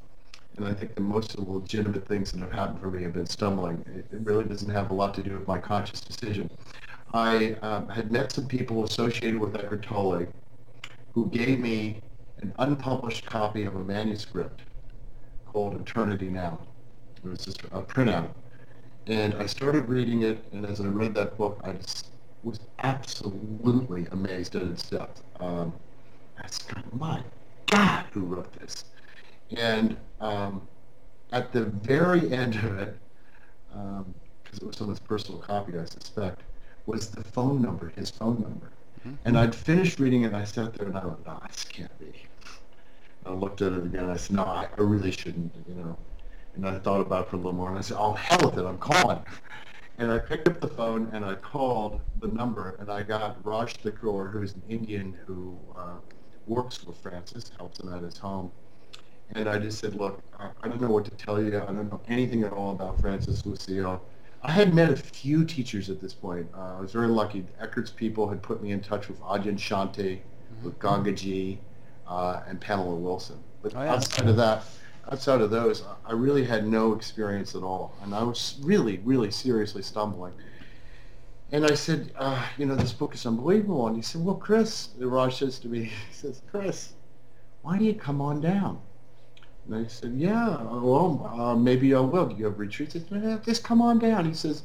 And I think the most of the legitimate things that have happened for me have been stumbling. It, it really doesn't have a lot to do with my conscious decision. I um, had met some people associated with Eckhart Tolle who gave me an unpublished copy of a manuscript called Eternity Now. It was just a printout. And I started reading it, and as I read that book, I was absolutely amazed at its depth. Um, I said, my God, who wrote this? And um, at the very end of it, because um, it was someone's personal copy, I suspect, was the phone number, his phone number. Mm-hmm. And I'd finished reading it, and I sat there and I went, no, this can't be. And I looked at it again, and I said, no, I, I really shouldn't, you know. And I thought about it for a little more, and I said, oh, hell with it, I'm calling. <laughs> And I picked up the phone, and I called the number, and I got Raj Thakur, who's an Indian who uh, works with Francis, helps him at his home and I just said, look, I don't know what to tell you. I don't know anything at all about Francis Lucille. I had met a few teachers at this point. Uh, I was very lucky. Eckhart's people had put me in touch with Adyashanti, mm-hmm. with Gangaji, uh, and Pamela Wilson. But oh, yeah. outside of that, outside of those, I really had no experience at all. And I was really, really seriously stumbling. And I said, uh, you know, this book is unbelievable. And he said, well, Chris, the Raj says to me, <laughs> he says, Chris, why do you come on down? And I said, yeah, well, uh, maybe I will. Do you have retreats? He said, just come on down. He says,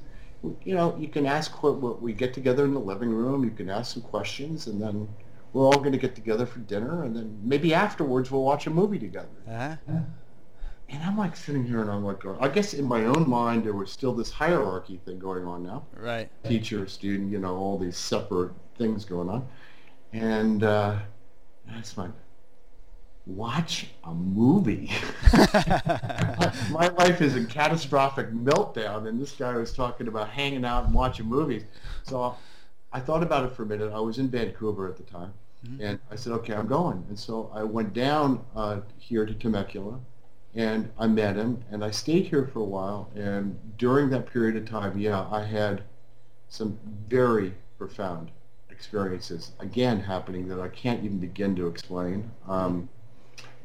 you know, you can ask what we get together in the living room. You can ask some questions, and then we're all going to get together for dinner, and then maybe afterwards we'll watch a movie together. Uh-huh. And I'm like sitting here, and I'm like, I guess in my own mind there was still this hierarchy thing going on now. Right. Teacher, student, you know, all these separate things going on, and uh, that's my watch a movie. <laughs> <laughs> My life is a catastrophic meltdown, and this guy was talking about hanging out and watching movies. So I thought about it for a minute. I was in Vancouver at the time, mm-hmm. and I said, okay, I'm going. And so I went down uh, here to Temecula, and I met him, and I stayed here for a while. And during that period of time, yeah, I had some very profound experiences, again, happening that I can't even begin to explain. Um,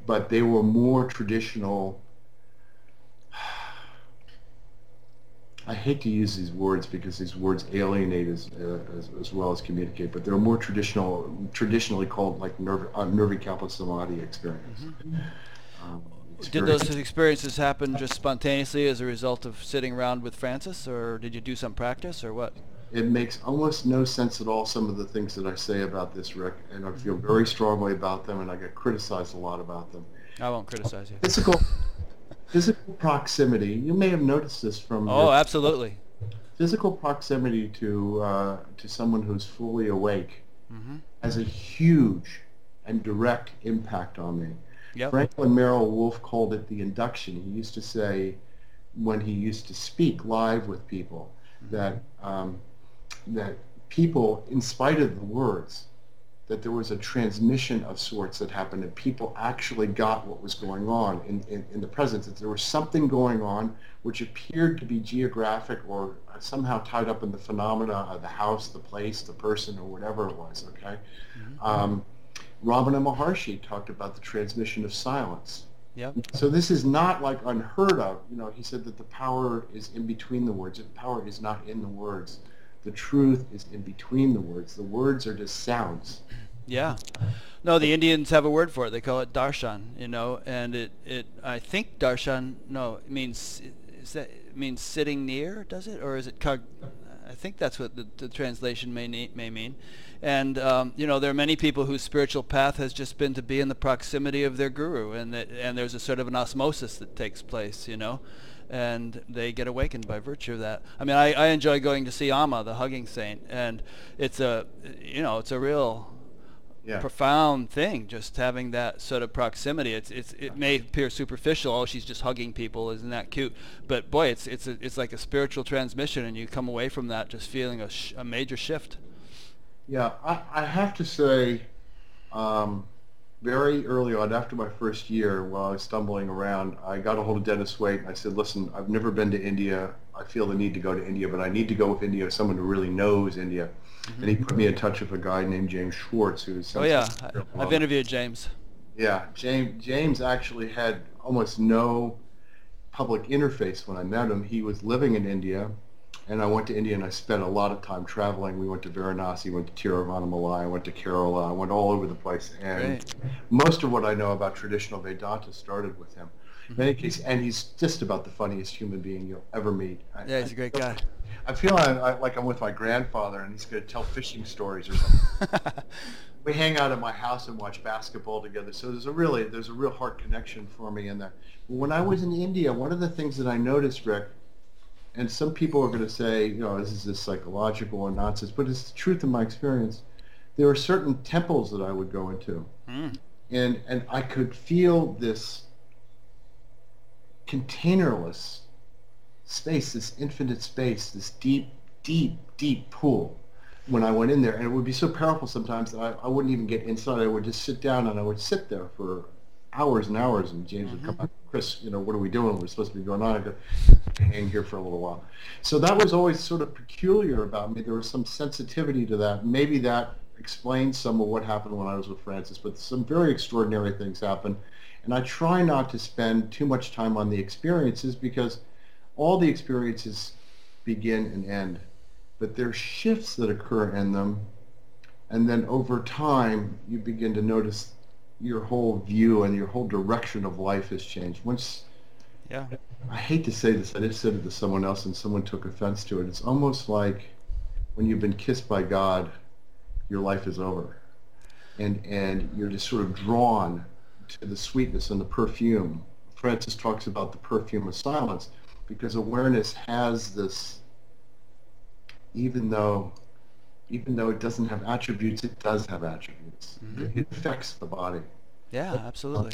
but they were more traditional. <sighs> I hate to use these words because these words alienate as, uh, as, as, well as communicate, but they're more traditional, traditionally called like nerve, uh, Nirvikalpa Samadhi experience. Mm-hmm. Um, did those experiences happen just spontaneously as a result of sitting around with Francis, or did you do some practice, or what? It makes almost no sense at all some of the things that I say about this, Rick, and I feel very strongly about them, and I get criticized a lot about them. I won't criticize you. Physical, <laughs> physical proximity. You may have noticed this from. Oh, your, absolutely. Physical proximity to uh, to someone who's fully awake mm-hmm. has a huge and direct impact on me. Yep. Franklin Merrell-Wolff called it the induction. He used to say, when he used to speak live with people, mm-hmm. that um, that people, in spite of the words, that there was a transmission of sorts that happened and people actually got what was going on in, in, in, the presence. That there was something going on which appeared to be geographic or somehow tied up in the phenomena of the house, the place, the person, or whatever it was, okay? Mm-hmm. Um, Ramana Maharshi talked about the transmission of silence. Yep. So this is not like unheard of. You know, he said that the power is in between the words. The power is not in the words. The truth is in between the words. The words are just sounds. Yeah. No, the Indians have a word for it. They call it darshan, you know, and it, it I think darshan, no, it means, is that, means sitting near, does it? Or is it, I think that's what the, the translation may, may mean. And, um, you know, there are many people whose spiritual path has just been to be in the proximity of their guru, and, that, and there's a sort of an osmosis that takes place, you know and they get awakened by virtue of that. I mean, I, I enjoy going to see Amma, the hugging saint, and it's a, you know, it's a real yeah. profound thing just having that sort of proximity it's it's it may appear superficial oh she's just hugging people isn't that cute but boy it's it's a, it's like a spiritual transmission and you come away from that just feeling a, sh- a major shift yeah I, I have to say um, very early on after my first year while I was stumbling around I got a hold of Dennis Waite and I said listen I've never been to India I feel the need to go to India but I need to go with India someone who really knows India Mm-hmm. And he put me in touch with a guy named James Swartz, who's oh yeah, I've interviewed James. Yeah, James James actually had almost no public interface when I met him. He was living in India, and I went to India and I spent a lot of time traveling. We went to Varanasi, went to Tiruvannamalai, I went to Kerala, I went all over the place. And Great. most of what I know about traditional Vedanta started with him. In any case, and he's just about the funniest human being you'll ever meet. Yeah, he's a great guy. I feel I, like I'm with my grandfather, and he's going to tell fishing stories or something. <laughs> we hang out at my house and watch basketball together. So there's a really there's a real heart connection for me in there. When I was in India, one of the things that I noticed, Rick, and some people are going to say, you know, this is this psychological or nonsense, but it's the truth of my experience. There were certain temples that I would go into, mm. and and I could feel this containerless space, this infinite space, this deep, deep, deep pool when I went in there. And it would be so powerful sometimes that I, I wouldn't even get inside. I would just sit down and I would sit there for hours and hours. And James mm-hmm. would come mm-hmm. up, Chris, you know, what are we doing? We're supposed to be going on. I go, hang here for a little while. So that was always sort of peculiar about me. There was some sensitivity to that. Maybe that explains some of what happened when I was with Francis, but some very extraordinary things happened. And I try not to spend too much time on the experiences because – all the experiences begin and end, but there are shifts that occur in them, and then over time you begin to notice your whole view and your whole direction of life has changed. Once, yeah, I hate to say this, I just said it to someone else and someone took offense to it. It's almost like when you've been kissed by God, your life is over, and and you're just sort of drawn to the sweetness and the perfume. Francis talks about the perfume of silence because awareness has this even though even though it doesn't have attributes it does have attributes mm-hmm. it affects the body yeah absolutely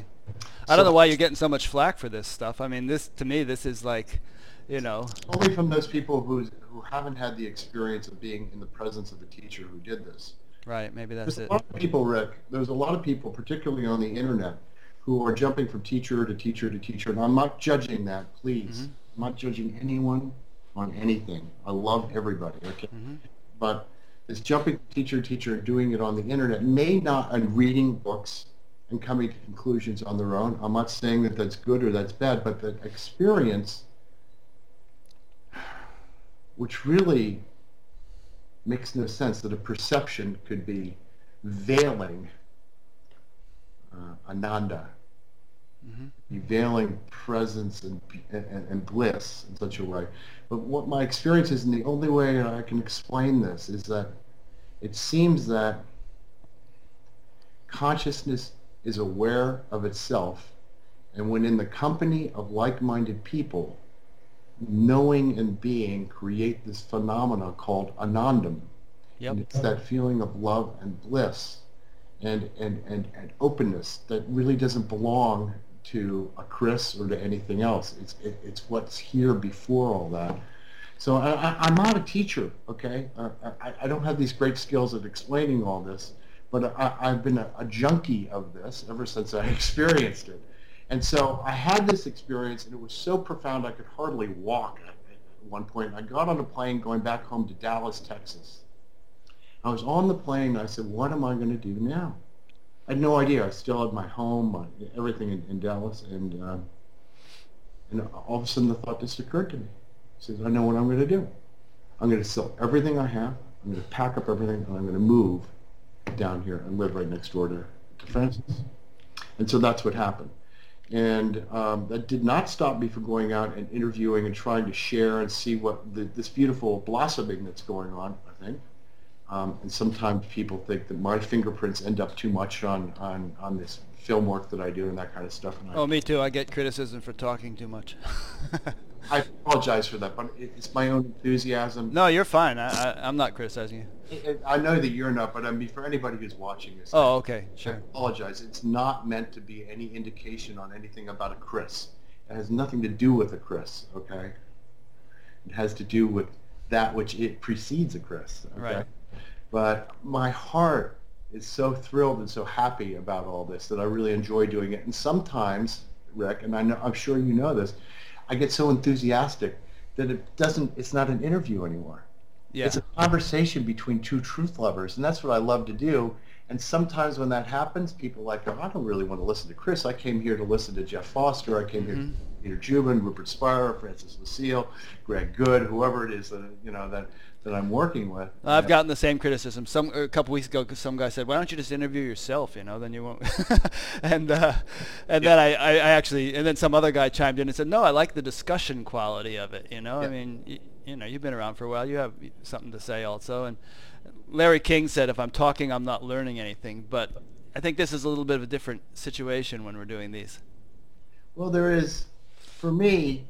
i don't know why you're getting so much flack for this stuff i mean this to me this is like you know only from those people who who haven't had the experience of being in the presence of a teacher who did this right maybe that's there's it a lot of people rick there's a lot of people particularly on the internet who are jumping from teacher to teacher to teacher and i'm not judging that please mm-hmm. I'm not judging anyone on anything. I love everybody. Okay, mm-hmm. but this jumping teacher, teacher, and doing it on the internet may not, and reading books and coming to conclusions on their own. I'm not saying that that's good or that's bad, but the experience, which really makes no sense, that a perception could be veiling uh, Ananda mm-hmm. veiling presence and, and, and bliss in such a way. But what my experience is, and the only way I can explain this, is that it seems that consciousness is aware of itself, and when in the company of like-minded people, knowing and being create this phenomena called anandam. Yep. And it's that feeling of love and bliss and, and, and, and openness that really doesn't belong to a Chris or to anything else. It's it, it's what's here before all that. So I, am not a teacher, okay? I, I don't have these great skills of explaining all this, but I, have been a, a, junkie of this ever since I <laughs> experienced it. And so I had this experience, and it was so profound I could hardly walk at, at one point. I got on a plane going back home to Dallas, Texas. I was on the plane, and I said, what am I going to do now? I had no idea. I still had my home, my, everything in, in Dallas, and uh, and all of a sudden the thought just occurred to me. I said, I know what I'm going to do. I'm going to sell everything I have. I'm going to pack up everything, and I'm going to move down here and live right next door to, Francis. And so that's what happened. And um, that did not stop me from going out and interviewing and trying to share and see what the, this beautiful blossoming that's going on, I think. Um, and sometimes people think that my fingerprints end up too much on, on, on this film work that I do and that kind of stuff. And oh, me too. I get criticism for talking too much. I <laughs> apologize for that, but it's my own enthusiasm. No, you're fine. I, I, am not criticizing you. It, I know that you're not, but I mean, for anybody who's watching this. Oh, okay, sure. I apologize. It's not meant to be any indication on anything about a Chris. It has nothing to do with a Chris, okay? It has to do with that which it precedes a Chris, okay? Right. But my heart is so thrilled and so happy about all this that I really enjoy doing it. And sometimes, Rick, and I know, I'm sure you know this, I get so enthusiastic that it doesn't, it's not an interview anymore. Yeah. It's a conversation between two truth lovers, and that's what I love to do. And sometimes when that happens, people are like, oh, I don't really want to listen to Chris. I came here to listen to Jeff Foster. I came mm-hmm. here to Peter Jubin, Rupert Spira, Francis Lucille, Greg Goode, whoever it is that you know that that I'm working with. I've gotten the same criticism. Some a couple weeks ago, some guy said, "Why don't you just interview yourself? You know, then you won't." <laughs> and uh, and yeah. then I, I, actually, and then some other guy chimed in and said, "No, I like the discussion quality of it. You know, yeah. I mean, you, you know, you've been around for a while. You have something to say also." And Larry King said, "If I'm talking, I'm not learning anything." But I think this is a little bit of a different situation when we're doing these. Well, there is, for me,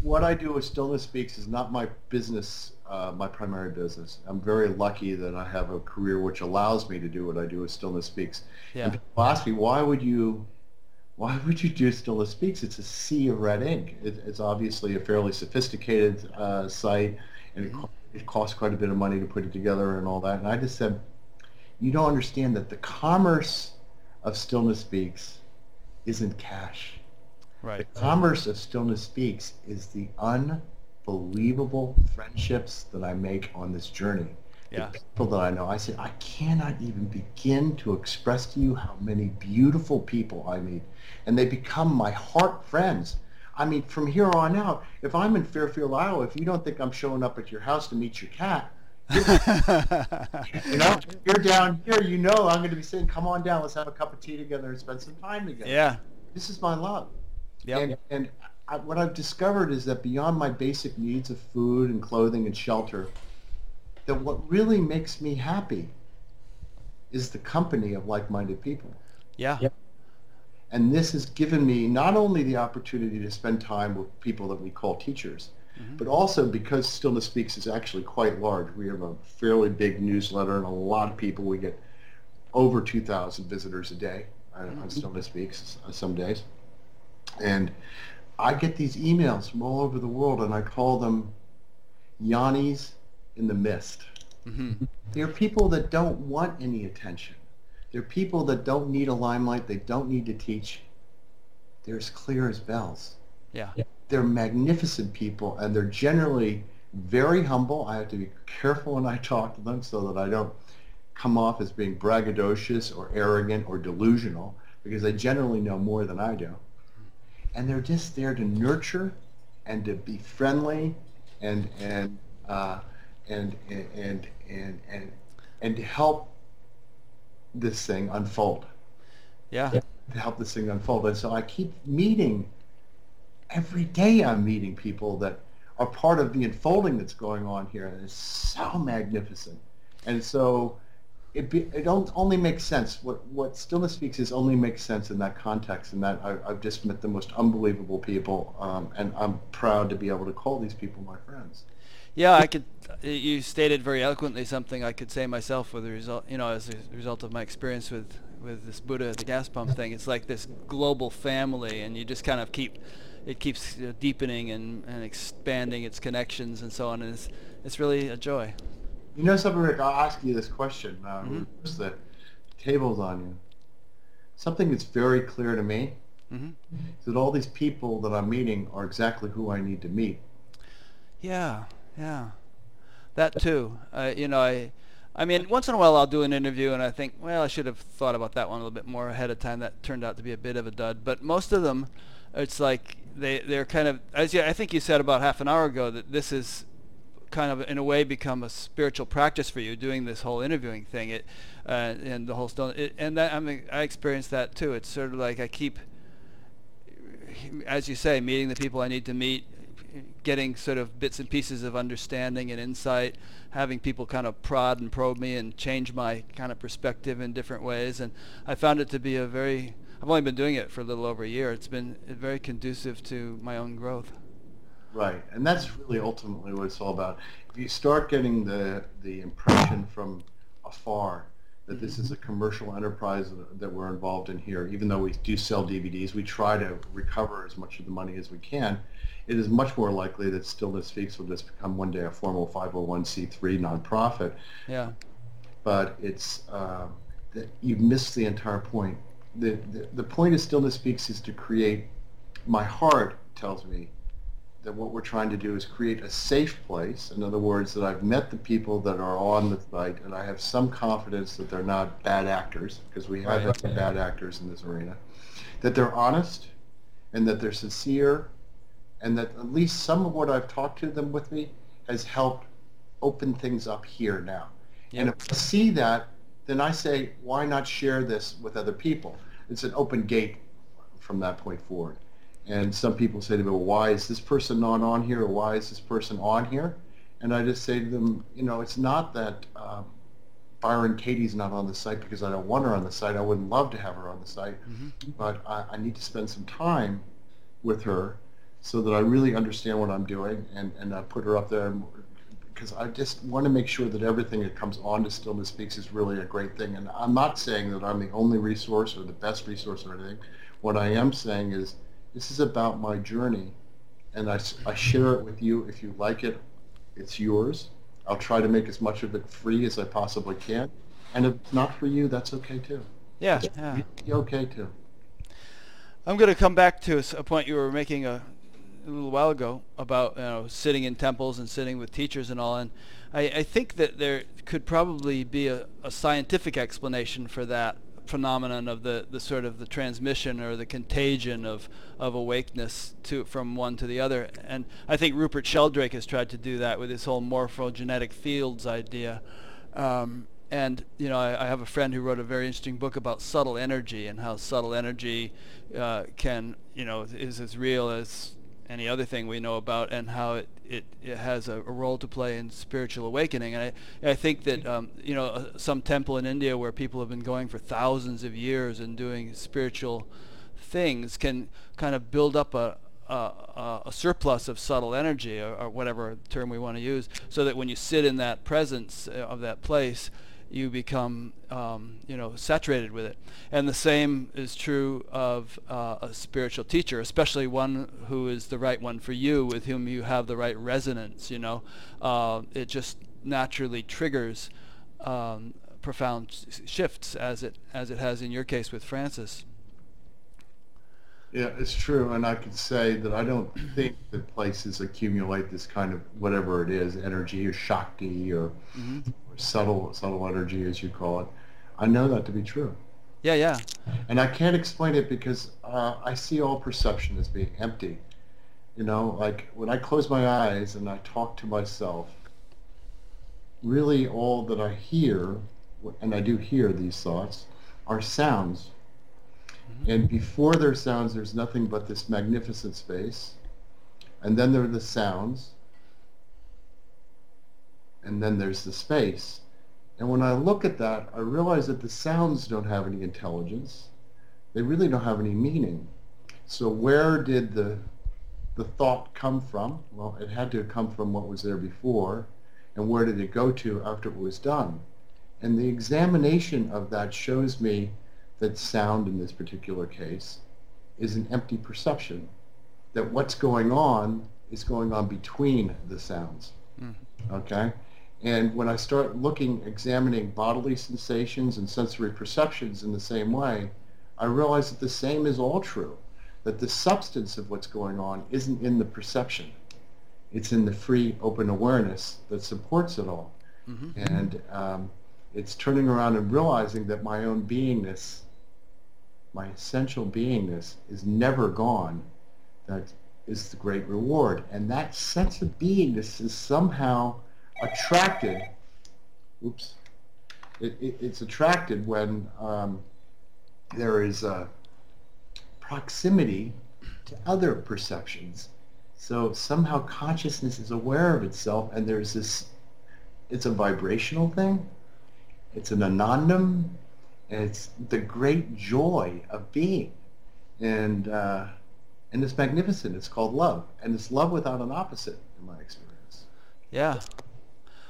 what I do with Stillness Speaks is not my business uh, my primary business. I'm very lucky that I have a career which allows me to do what I do with Stillness Speaks. Yeah. And people ask me, why would you, why would you do Stillness Speaks? It's a sea of red ink. It, it's obviously a fairly sophisticated uh, site, and it, mm-hmm. it costs quite a bit of money to put it together and all that. And I just said, you don't understand that the commerce of Stillness Speaks isn't cash. Right. The commerce of Stillness Speaks is the un unbelievable friendships that I make on this journey. Yeah. The people that I know, I say, I cannot even begin to express to you how many beautiful people I meet. And they become my heart friends. I mean, from here on out, if I'm in Fairfield, Iowa, if you don't think I'm showing up at your house to meet your cat, <laughs> you know, you're down here, you know I'm going to be saying, come on down, let's have a cup of tea together and spend some time together. Yeah. This is my love. Yep. And, and I, what I've discovered is that beyond my basic needs of food and clothing and shelter, that what really makes me happy is the company of like-minded people. Yeah. And this has given me not only the opportunity to spend time with people that we call teachers, mm-hmm. but also because Stillness Speaks is actually quite large. We have a fairly big newsletter and a lot of people. We get over 2,000 visitors a day on, mm-hmm. on Stillness Speaks some days. And I get these emails from all over the world, and I call them jnanis in the mist. Mm-hmm. They're people that don't want any attention. They're people that don't need a limelight. They don't need to teach. They're as clear as bells. Yeah. They're magnificent people, and they're generally very humble. I have to be careful when I talk to them so that I don't come off as being braggadocious or arrogant or delusional because they generally know more than I do and they're just there to nurture and to be friendly and and uh, and, and and and and and to help this thing unfold. Yeah. To help this thing unfold, and so I keep meeting. Every day, I'm meeting people that are part of the unfolding that's going on here, and it's so magnificent. And so it, be, it only makes sense. What what stillness speaks is only makes sense in that context, and that I, have just met the most unbelievable people, um, and I'm proud to be able to call these people my friends. Yeah, I could. You stated very eloquently something I could say myself with the result. You know, as a result of my experience with with this Buddha, the gas pump thing. It's like this global family, and you just kind of keep it keeps deepening and, and expanding its connections and so on. And it's it's really a joy. You know something, Rick? I'll ask you this question. Uh, mm-hmm. The table's on you. Something that's very clear to me mm-hmm. is that all these people that I'm meeting are exactly who I need to meet. Yeah, yeah, that too. Uh, you know, I, I mean, once in a while I'll do an interview and I think, well, I should have thought about that one a little bit more ahead of time. That turned out to be a bit of a dud. But most of them, it's like they they're kind of as you, I think you said about half an hour ago that this is kind of in a way become a spiritual practice for you doing this whole interviewing thing. It uh, and the whole stone it, and that I mean I experienced that too. It's sort of like I keep as you say meeting the people I need to meet getting sort of bits and pieces of understanding and insight having people kind of prod and probe me and change my kind of perspective in different ways. And I found it to be a very I've only been doing it for a little over a year. It's been very conducive to my own growth Right, and that's really ultimately what it's all about. If you start getting the the impression from afar that this is a commercial enterprise that we're involved in here, even though we do sell DVDs, we try to recover as much of the money as we can. It is much more likely that Stillness Speaks will just become one day a formal 501c3 nonprofit. Yeah. But it's uh, that you've missed the entire point. The, the the point of Stillness Speaks is to create. My heart tells me that what we're trying to do is create a safe place. In other words, that I've met the people that are on the site, and I have some confidence that they're not bad actors, because we have right. bad actors in this arena. That they're honest, and that they're sincere, and that at least some of what I've talked to them with me has helped open things up here now. Yep. And if I see that, then I say, why not share this with other people? It's an open gate from that point forward. And some people say to me, well, why is this person not on here or why is this person on here? And I just say to them, you know, it's not that um, Byron Katie's not on the site because I don't want her on the site. I wouldn't love to have her on the site, mm-hmm. but I, I, need to spend some time with her so that I really understand what I'm doing and, and I put her up there because I just want to make sure that everything that comes on to Stillness Speaks is really a great thing. And I'm not saying that I'm the only resource or the best resource or anything. What I am saying is this is about my journey, and I, I share it with you. If you like it, it's yours. I'll try to make as much of it free as I possibly can. And if it's not for you, that's okay too. Yeah, yeah. Be okay too. I'm going to come back to a point you were making a, a little while ago about you know sitting in temples and sitting with teachers and all. And I, I think that there could probably be a, a scientific explanation for that phenomenon of the, the sort of the transmission or the contagion of, of awakeness to from one to the other. And I think Rupert Sheldrake has tried to do that with his whole morphogenetic fields idea. Um, and you know, I, I, have a friend who wrote a very interesting book about subtle energy and how subtle energy uh, can, you know, is as real as any other thing we know about, and how it, it, it has a, a, role to play in spiritual awakening. And I, I think that um, you know uh, some temple in India where people have been going for thousands of years and doing spiritual things can kind of build up a, a, a, surplus of subtle energy, or, or, whatever term we want to use, so that when you sit in that presence uh, of that place, you become um, you know saturated with it. And the same is true of uh, a spiritual teacher especially one who is the right one for you with whom you have the right resonance you know. Uh, it just naturally triggers um, profound shifts as it as it has in your case with Francis. Yeah, it's true, and I can say that I don't think that places accumulate this kind of whatever it is, energy or shakti or mm-hmm subtle subtle energy as you call it. I know that to be true. Yeah, yeah. And I can't explain it because uh, I see all perception as being empty. You know, like when I close my eyes and I talk to myself, really all that I hear, and I do hear these thoughts, are sounds. Mm-hmm. And before their sounds, there's nothing but this magnificent space. And then there are the sounds and then there's the space. And when I look at that, I realize that the sounds don't have any intelligence. They really don't have any meaning. So where did the the thought come from? Well, it had to come from what was there before. And where did it go to after it was done? And the examination of that shows me that sound in this particular case is an empty perception. That what's going on is going on between the sounds. Mm. Okay? And when I start looking, examining bodily sensations and sensory perceptions in the same way, I realize that the same is all true, that the substance of what's going on isn't in the perception. It's in the free, open awareness that supports it all. Mm-hmm. And um, it's turning around and realizing that my own beingness, my essential beingness, is never gone, that is the great reward. And that sense of beingness is somehow attracted, oops, it, it, it's attracted when um, there is a proximity to other perceptions. So somehow consciousness is aware of itself and there's this, it's a vibrational thing. It's an anandam. And it's the great joy of being. And, uh, and it's magnificent. It's called love. And it's love without an opposite in my experience. Yeah.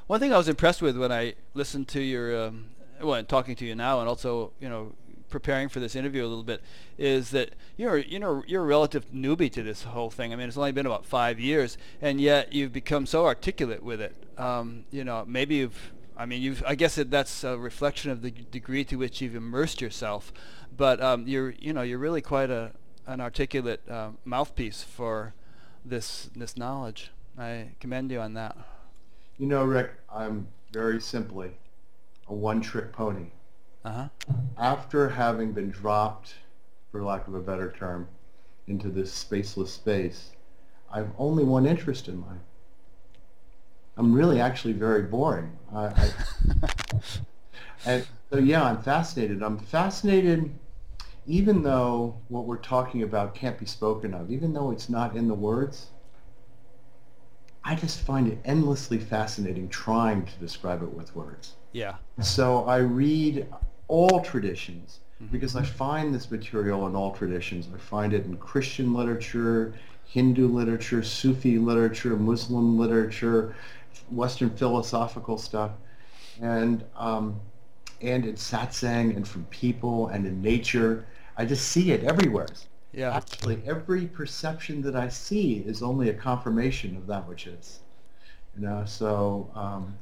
One thing I was impressed with when I listened to your, um, well, talking to you now and also, you know, preparing for this interview a little bit is that you're you know you're a relative newbie to this whole thing. I mean, it's only been about five years, and yet you've become so articulate with it. Um, you know, maybe you've. I mean, you've. I guess that that's a reflection of the degree to which you've immersed yourself, but um, you're you know you're really quite a an articulate uh, mouthpiece for this this knowledge. I commend you on that. You know, Rick, I'm very simply a one-trick pony. Uh-huh. After having been dropped, for lack of a better term, into this spaceless space, I've only one interest in life. I'm really actually very boring. I, I, <laughs> and so yeah, I'm fascinated. I'm fascinated even though what we're talking about can't be spoken of, even though it's not in the words, I just find it endlessly fascinating trying to describe it with words. Yeah. So I read all traditions mm-hmm. because I find this material in all traditions. I find it in Christian literature, Hindu literature, Sufi literature, Muslim literature, Western philosophical stuff, and um, and in satsang and from people and in nature. I just see it everywhere. Yeah. Actually, every perception that I see is only a confirmation of that which is. You know, so um,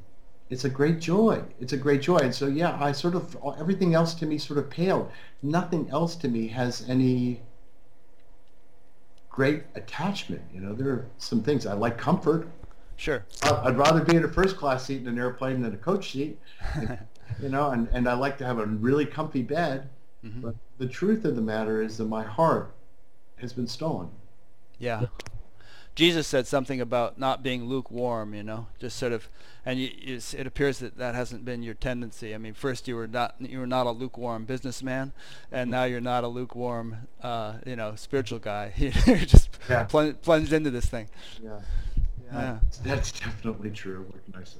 it's a great joy. It's a great joy. And so, yeah, I sort of, everything else to me sort of paled. Nothing else to me has any great attachment. You know, there are some things. I like comfort. Sure. I'd rather be in a first class seat in an airplane than a coach seat. <laughs> you know, and, and I like to have a really comfy bed. Mm-hmm. But the truth of the matter is that my heart has been stolen. Yeah. Jesus said something about not being lukewarm, you know, just sort of, and you, it appears that that hasn't been your tendency. I mean, first you were not you were not a lukewarm businessman, and now you're not a lukewarm, uh, you know, spiritual guy. <laughs> you're just yeah. pl- plunged into this thing. Yeah. yeah, yeah, that's definitely true. What can I say?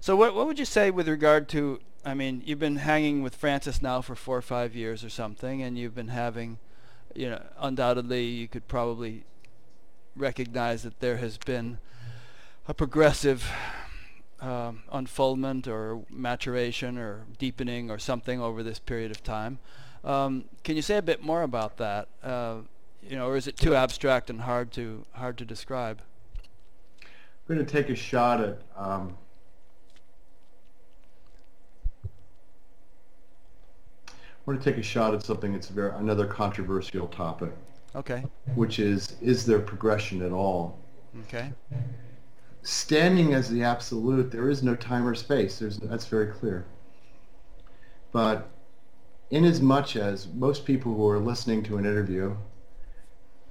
So, what what would you say with regard to? I mean, you've been hanging with Francis now for four or five years or something, and you've been having, you know, undoubtedly you could probably recognize that there has been a progressive um, unfoldment or maturation or deepening or something over this period of time. Um, can you say a bit more about that? Uh, you know, or is it too abstract and hard to hard to describe? I'm going to take a shot at um, going to take a shot at something that's very another controversial topic. Okay. Which is, is there progression at all? Okay. Standing as the absolute, there is no time or space. There's, that's very clear. But in as much as most people who are listening to an interview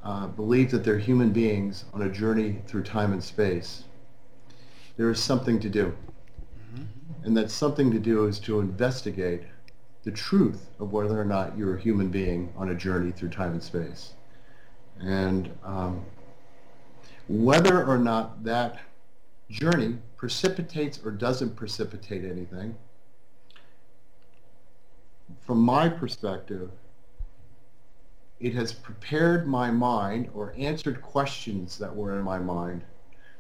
uh, believe that they're human beings on a journey through time and space, there is something to do. Mm-hmm. And that something to do is to investigate the truth of whether or not you're a human being on a journey through time and space. And um, whether or not that journey precipitates or doesn't precipitate anything, from my perspective, it has prepared my mind or answered questions that were in my mind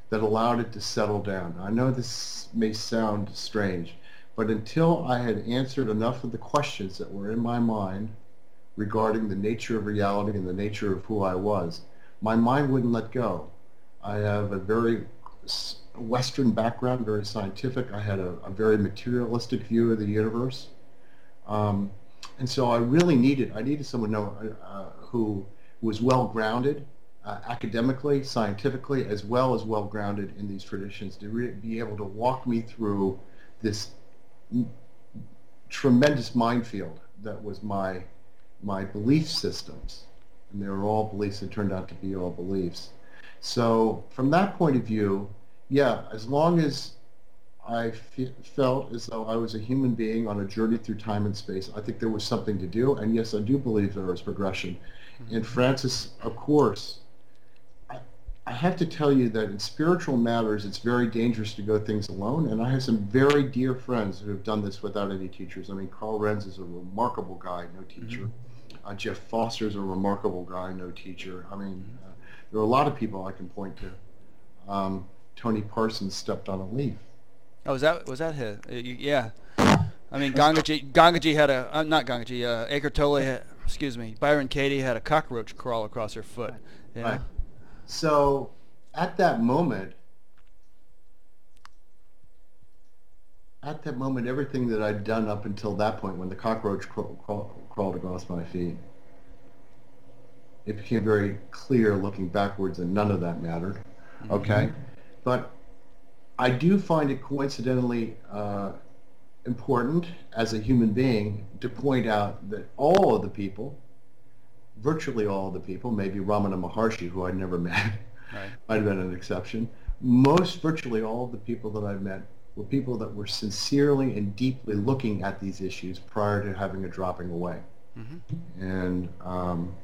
that allowed it to settle down. I know this may sound strange, but until I had answered enough of the questions that were in my mind regarding the nature of reality and the nature of who I was. My mind wouldn't let go. I have a very Western background, very scientific. I had a, a very materialistic view of the universe. Um, and so I really needed, I needed someone know, uh, who was well grounded uh, academically, scientifically, as well as well grounded in these traditions to be able to walk me through this tremendous minefield that was my my belief systems and they were all beliefs that turned out to be all beliefs. So from that point of view, yeah, as long as I fe- felt as though I was a human being on a journey through time and space, I think there was something to do, and yes, I do believe there was progression. Mm-hmm. And Francis, of course, I, have to tell you that in spiritual matters, it's very dangerous to go things alone, and I have some very dear friends who have done this without any teachers. I mean, Karl Renz is a remarkable guy, no teacher. Mm-hmm. Uh, Jeff Foster is a remarkable guy, no teacher. I mean, uh, there are a lot of people I can point to. Um, Tony Parsons stepped on a leaf. Oh, was that was that his? Uh, yeah. I mean, Gangaji Gangaji had a uh, not Gangaji. Uh, Eckhart Tolle, had, excuse me, Byron Katie had a cockroach crawl across her foot. Yeah. So at that moment, at that moment, everything that I'd done up until that point, when the cockroach crawl, crawl, crawled across my feet, it became very clear looking backwards that none of that mattered. Mm-hmm. Okay, but I do find it coincidentally uh, important as a human being to point out that all of the people, virtually all the people, maybe Ramana Maharshi, who I'd never <laughs> met, right. might have been an exception. Most, virtually all of the people that I've met were people that were sincerely and deeply looking at these issues prior to having a dropping away. Mm-hmm. And um,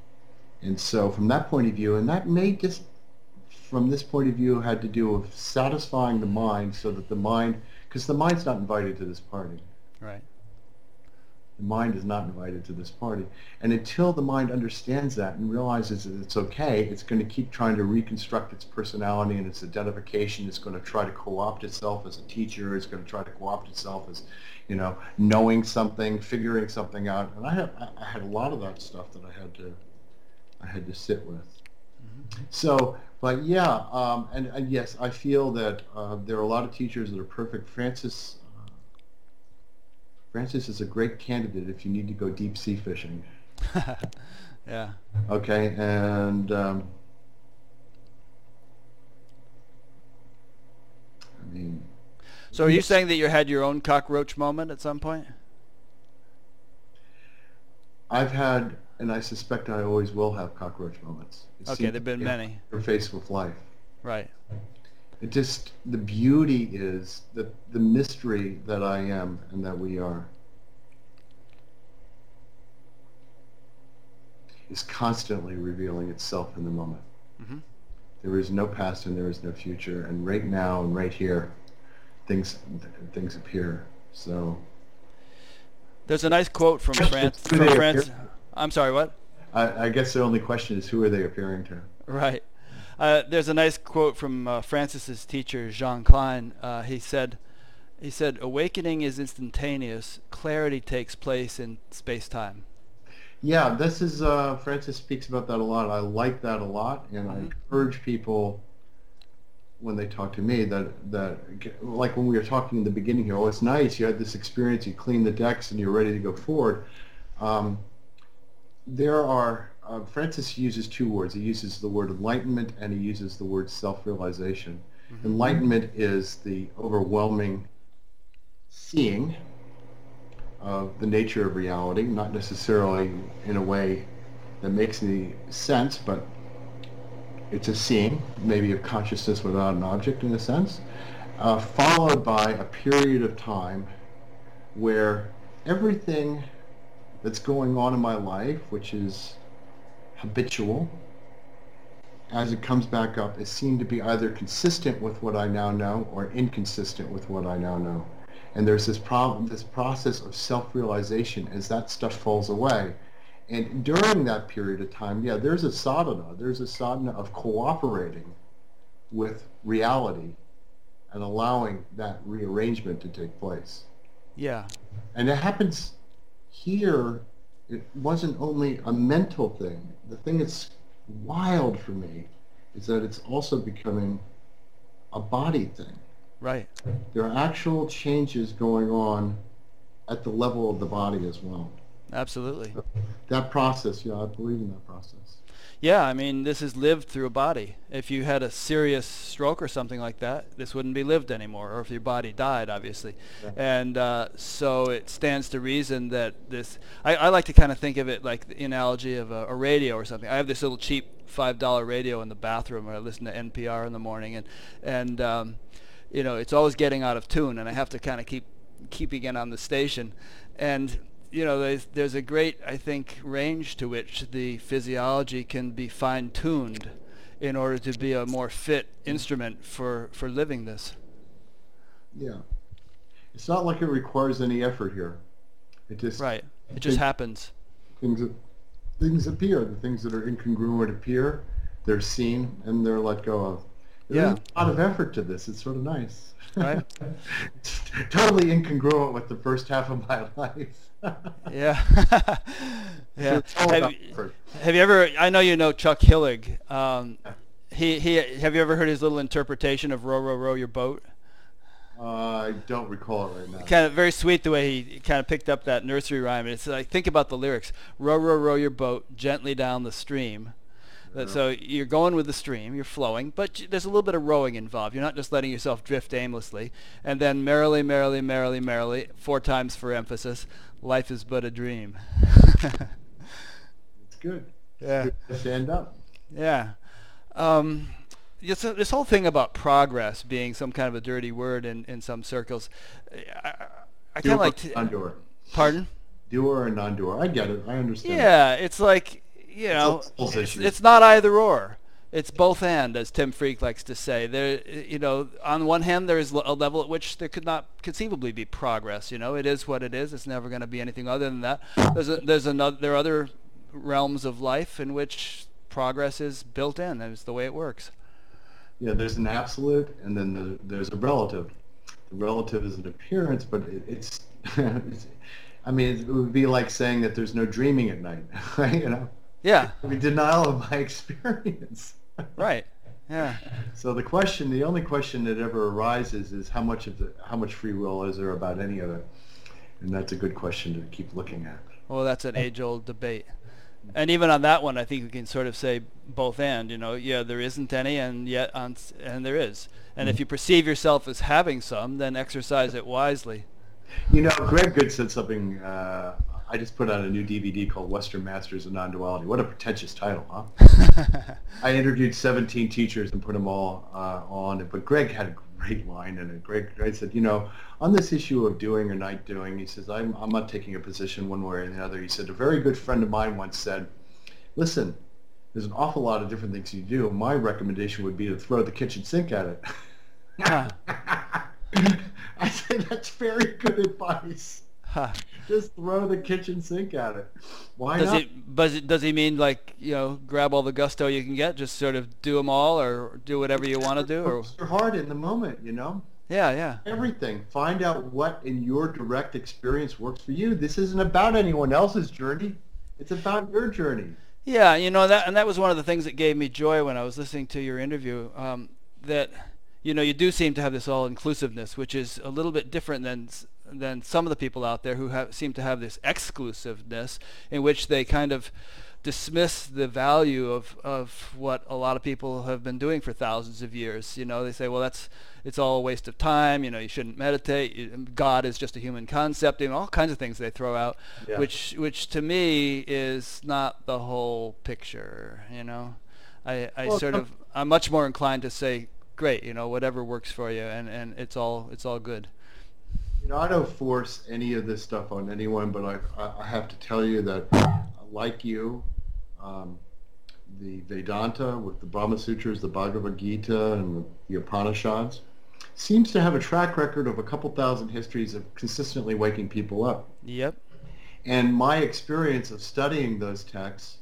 and so from that point of view, and that may just from this point of view had to do with satisfying the mind so that the mind, because the mind's not invited to this party. Right. The mind is not invited to this party. And until the mind understands that and realizes that it's okay, it's going to keep trying to reconstruct its personality and its identification. It's going to try to co-opt itself as a teacher. It's going to try to co-opt itself as, you know, knowing something, figuring something out. And I had, I had a lot of that stuff that I had to, I had to sit with. Mm-hmm. So but yeah, um, and, and, yes, I feel that uh, there are a lot of teachers that are perfect. Francis, Francis is a great candidate if you need to go deep sea fishing. <laughs> yeah. Okay, and um, I mean. So are you saying that you had your own cockroach moment at some point? I've had and I suspect I always will have cockroach moments. It okay, there've been many. Interface with life. Right. It just the beauty is the the mystery that I am and that we are is constantly revealing itself in the moment. Mm-hmm. There is no past and there is no future, and right now and right here, things things appear. So. There's a nice quote from France. From France. I'm sorry, what? I, I, guess the only question is who are they appearing to? Right. Uh, there's a nice quote from uh, Francis's teacher, Jean Klein. Uh, he said, he said, awakening is instantaneous. Clarity takes place in space-time. Yeah, this is, uh, Francis speaks about that a lot. I like that a lot, and mm-hmm. I urge people when they talk to me that, that, like when we were talking in the beginning here, oh, it's nice, you had this experience, you clean the decks, and you're ready to go forward. Um, there are, uh, Francis uses two words. He uses the word enlightenment and he uses the word self-realization. Mm-hmm. Enlightenment is the overwhelming seeing of the nature of reality, not necessarily in a way that makes any sense, but it's a seeing, maybe of consciousness without an object in a sense, uh, followed by a period of time where everything that's going on in my life, which is habitual, as it comes back up, it seemed to be either consistent with what I now know or inconsistent with what I now know. And there's this problem, this process of self-realization as that stuff falls away. And during that period of time, yeah, there's a sadhana. There's a sadhana of cooperating with reality and allowing that rearrangement to take place. Yeah. And it happens here, it wasn't only a mental thing. The thing that's wild for me is that it's also becoming a body thing. Right. There are actual changes going on at the level of the body as well. Absolutely. That process, yeah, I believe in that process. Yeah, I mean, this is lived through a body. If you had a serious stroke or something like that, this wouldn't be lived anymore, or if your body died, obviously. Yeah. And uh, so it stands to reason that this, I, I like to kind of think of it like the analogy of a, a radio or something. I have this little cheap $5 radio in the bathroom where I listen to NPR in the morning, and, and um, you know, it's always getting out of tune, and I have to kind of keep keeping it on the station. And you know, there's, there's a great, I think, range to which the physiology can be fine-tuned in order to be a more fit instrument for, for living this. Yeah. It's not like it requires any effort here. It just right. It just happens. Things things appear. The things that are incongruent appear. They're seen and they're let go of. There's yeah. a lot of effort to this. It's sort of nice. Right. it's <laughs> totally incongruent with the first half of my <laughs> life. <laughs> yeah. <laughs> yeah. Have, have, you ever? I know you know Chuck Hillig. Um, he he. Have you ever heard his little interpretation of "Row, row, row your boat"? Uh, I don't recall it right now. Kind of very sweet the way he kind of picked up that nursery rhyme. It's like think about the lyrics: "Row, row, row your boat gently down the stream." So you're going with the stream, you're flowing, but there's a little bit of rowing involved. You're not just letting yourself drift aimlessly. And then merrily, merrily, merrily, merrily, four times for emphasis, life is but a dream. it's good. Yeah. It's stand up. Yeah. Um, this, this whole thing about progress being some kind of a dirty word in, in some circles, I, I kind of like to... Non-doer. Pardon? Doer and non-doer. I get it. I understand. Yeah, it's like you know, it's, it's, not either or. It's both and, as Tim Freke likes to say. There, you know, on one hand, there is a level at which there could not conceivably be progress. You know, it is what it is. It's never going to be anything other than that. There's a, there's another. There are other realms of life in which progress is built in, it's the way it works. Yeah, there's an absolute, and then the, there's a relative. The relative is an appearance, but it, it's, it's. <laughs> I mean, it would be like saying that there's no dreaming at night, <laughs> right? You know. Yeah. I mean, denial of my <laughs> experience. Right. Yeah. So the question, the only question that ever arises is how much of the, how much free will is there about any of it? And that's a good question to keep looking at. Well, that's an age-old debate. And even on that one, I think we can sort of say both and. You know, yeah, there isn't any, and yet, on, and there is. And mm-hmm. if you perceive yourself as having some, then exercise it wisely. You know, Greg Goode said something uh, I just put out a new DVD called Western Masters of Non-Duality. What a pretentious title, huh? <laughs> I interviewed 17 teachers and put them all uh, on. But Greg had a great line in it. Greg, Greg said, you know, on this issue of doing or not doing, he says, I'm, I'm not taking a position one way or the other. He said, a very good friend of mine once said, listen, there's an awful lot of different things you do. My recommendation would be to throw the kitchen sink at it. <laughs> I said, that's very good advice. Huh. Just throw the kitchen sink at it. Why does not? Does, it, does he mean like, you know, grab all the gusto you can get, just sort of do them all or do whatever you want to do? Or? Your heart in the moment, you know? Yeah, yeah. Everything. Find out what in your direct experience works for you. This isn't about anyone else's journey. It's about your journey. Yeah, you know that, and that was one of the things that gave me joy when I was listening to your interview. Um, that you know you do seem to have this all inclusiveness, which is a little bit different than than some of the people out there who have, seem to have this exclusiveness in which they kind of dismiss the value of, of what a lot of people have been doing for thousands of years. You know, they say, well, that's it's all a waste of time. You know, you shouldn't meditate. God is just a human concept. You know, all kinds of things they throw out, yeah. which which to me is not the whole picture. You know, I, I well, sort of I'm much more inclined to say, great. You know, whatever works for you, and, and it's all it's all good. You know, I don't force any of this stuff on anyone, but I, I have to tell you that, like you, um, the Vedanta with the Brahma Sutras, the Bhagavad Gita, and the Upanishads seems to have a track record of a couple thousand histories of consistently waking people up. Yep. And my experience of studying those texts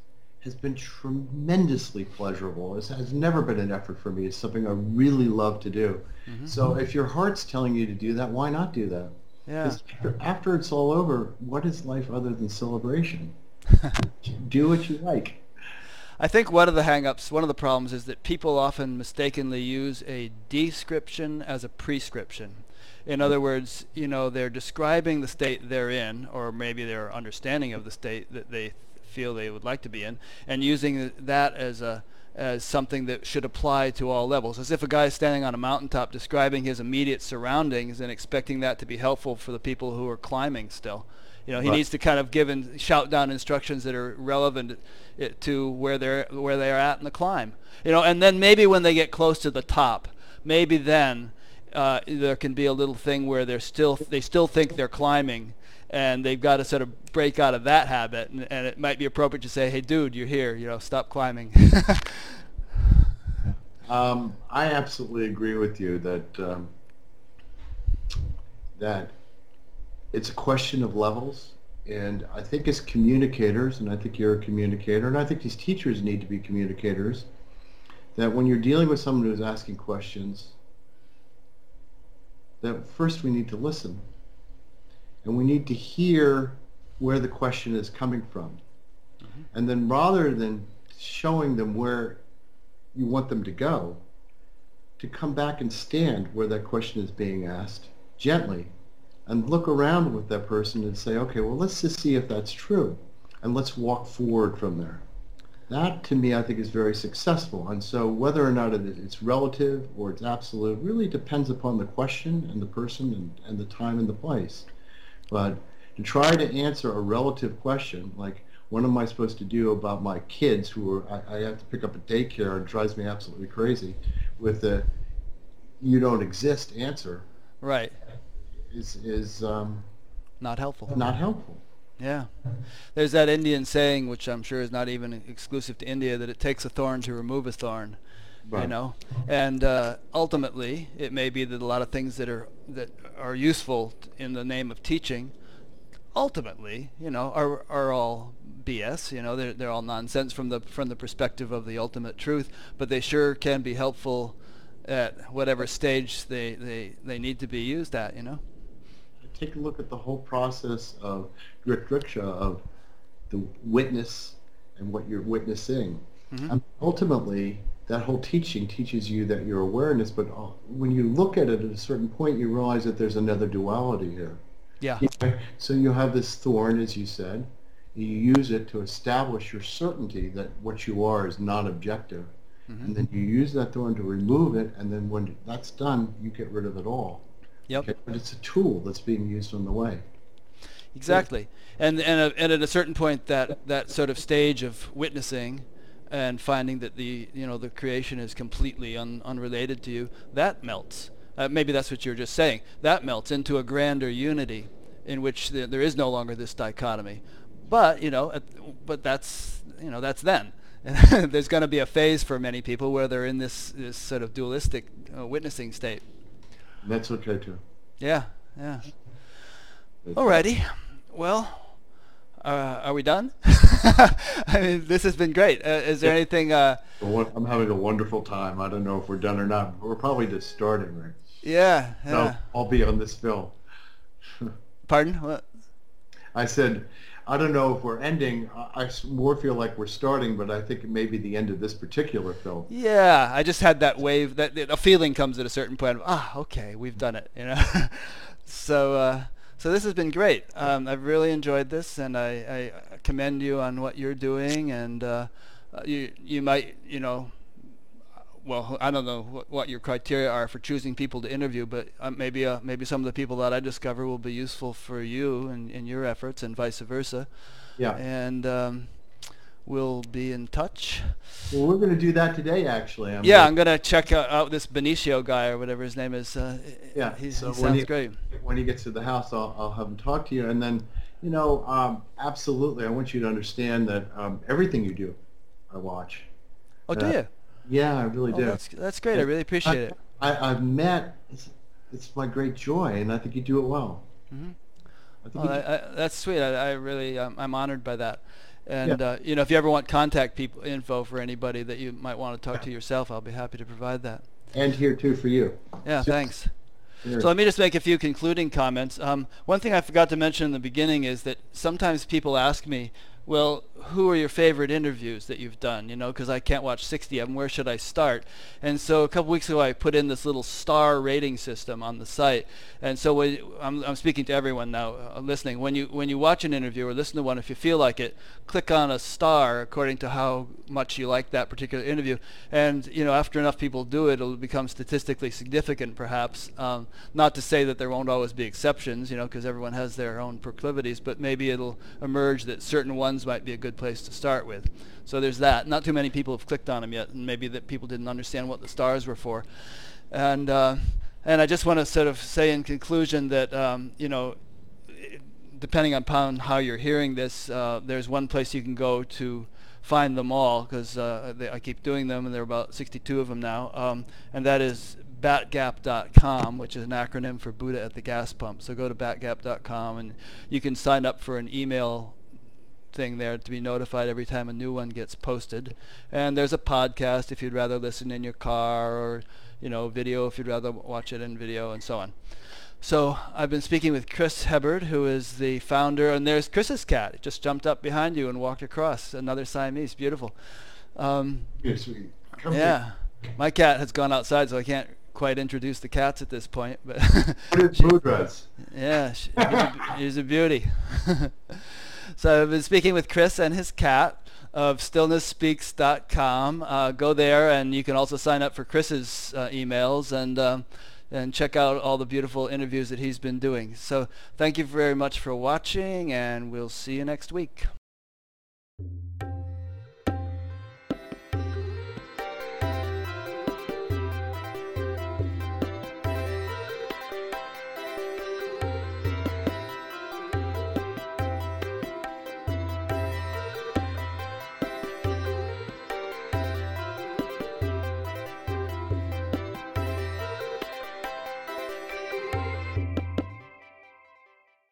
has been tremendously pleasurable. It has never been an effort for me. It's something I really love to do. Mm-hmm. So if your heart's telling you to do that, why not do that? Yeah. After, after it's all over, what is life other than celebration? <laughs> do what you like. I think one of the hang-ups, one of the problems is that people often mistakenly use a description as a prescription In other words, you know, they're describing the state they're in, or maybe their understanding of the state that they feel they would like to be in, and using that as a as something that should apply to all levels. As if a guy is standing on a mountaintop describing his immediate surroundings and expecting that to be helpful for the people who are climbing still. You know, he right. needs to kind of give and shout down instructions that are relevant to where they're where they are at in the climb. You know, and then maybe when they get close to the top, maybe then uh, there can be a little thing where they're still they still think they're climbing, and they've got to sort of break out of that habit, and, and it might be appropriate to say, "Hey, dude, you're here. You know, stop climbing." <laughs> um, I absolutely agree with you that um, that it's a question of levels. And I think as communicators, and I think you're a communicator, and I think these teachers need to be communicators, that when you're dealing with someone who's asking questions, that first we need to listen. And we need to hear where the question is coming from. Mm-hmm. And then rather than showing them where you want them to go, to come back and stand where that question is being asked gently and look around with that person and say, okay, well, let's just see if that's true. And let's walk forward from there. That, to me, I think is very successful. And so whether or not it's relative or it's absolute really depends upon the question and the person and, and the time and the place. But to try to answer a relative question, like what am I supposed to do about my kids who are, I, I have to pick up a daycare and drives me absolutely crazy with the you don't exist answer. Right is is um, not helpful. Not helpful. Yeah. There's that Indian saying, which I'm sure is not even exclusive to India, that it takes a thorn to remove a thorn. Right. You know, and uh, ultimately, it may be that a lot of things that are that are useful in the name of teaching, ultimately, you know, are are all BS. You know, they're they're all nonsense from the from the perspective of the ultimate truth. But they sure can be helpful at whatever stage they they they need to be used at. You know take a look at the whole process of driksha, of the witness and what you're witnessing. Mm-hmm. And ultimately, that whole teaching teaches you that your awareness, but uh, when you look at it at a certain point, you realize that there's another duality here. Yeah. So you have this thorn, as you said. You use it to establish your certainty that what you are is not objective. Mm-hmm. And then you use that thorn to remove it, and then when that's done, you get rid of it all. Yep. Okay? But it's a tool that's being used on the way. Exactly. And and, and at a certain point, that that sort of stage of witnessing and finding that the you know the creation is completely un, unrelated to you, that melts. Uh, maybe that's what you were just saying. That melts into a grander unity in which the, there is no longer this dichotomy. But you know, but that's you know that's then. <laughs> There's going to be a phase for many people where they're in this, this sort of dualistic uh, witnessing state. That's okay too. Yeah, yeah. Alrighty. Well, uh, are we done? <laughs> I mean, this has been great. Uh, is there yeah. anything? Uh, I'm having a wonderful time. I don't know if we're done or not. We're probably just starting, right? Yeah. yeah. No, I'll be on this film. <laughs> Pardon? What? I said I don't know if we're ending. I more feel like we're starting, but I think it may be the end of this particular film. Yeah, I just had that wave. That a feeling comes at a certain point. Of, ah, okay, we've done it. You know. <laughs> so, uh, so this has been great. Um, I've really enjoyed this, and I, I commend you on what you're doing. And uh, you, you might, you know, well, I don't know what, what, your criteria are for choosing people to interview, but uh, maybe uh, maybe some of the people that I discover will be useful for you and in your efforts, and vice versa. Yeah. And um, we'll be in touch. Well, we're going to do that today, actually. I'm yeah, gonna I'm going to check out, out, this Benicio guy or whatever his name is. Uh, yeah, so he sounds he, great. When he gets to the house, I'll, I'll have him talk to you, and then, you know, um, absolutely, I want you to understand that um, everything you do, I watch. Oh, do you? Yeah, I really oh, do. That's, that's great. I really appreciate I, it. I, I've met. It's, it's my great joy, and I think you do it well. Mm-hmm. Well, I, I, that's sweet. I, I really, um, I'm honored by that. And yeah. uh, you know, if you ever want contact people info for anybody that you might want to talk to yourself, I'll be happy to provide that. And here too for you. Yeah, so, thanks. Here. So let me just make a few concluding comments. Um, one thing I forgot to mention in the beginning is that sometimes people ask me, well, who are your favorite interviews that you've done? You know, because I can't watch 60 of them. Where should I start? And so a couple weeks ago, I put in this little star rating system on the site. And so when, I'm, I'm speaking to everyone now uh, listening. When you when you watch an interview or listen to one, if you feel like it, click on a star according to how much you like that particular interview. And you know, after enough people do it, it'll become statistically significant, perhaps. Um, not to say that there won't always be exceptions, you know, because everyone has their own proclivities, but maybe it'll emerge that certain ones might be a good place to start with. So there's that. Not too many people have clicked on them yet, and maybe that people didn't understand what the stars were for. And uh, and I just want to sort of say in conclusion that um, you know, depending upon how you're hearing this, uh, there's one place you can go to find them all because uh, I keep doing them, and there are about 62 of them now, um, and that is batgap.com, which is an acronym for Buddha at the gas pump. So go to batgap.com and you can sign up for an email thing there to be notified every time a new one gets posted. And there's a podcast if you'd rather listen in your car or, you know, video if you'd rather watch it in video and so on. So I've been speaking with Chris Hebert, who is the founder, and there's Chris's cat. It just jumped up behind you and walked across. Another Siamese, beautiful. Um, Yes, sweet. Come yeah, my cat has gone outside, so I can't quite introduce the cats at this point. But <laughs> Here. Mudras. yeah, she, he's, a, he's a beauty. <laughs> so I've been speaking with Chris and his cat of stillnessspeaks.com. Uh, go there, and you can also sign up for Chris's uh, emails and um, and check out all the beautiful interviews that he's been doing. So thank you very much for watching, and we'll see you next week.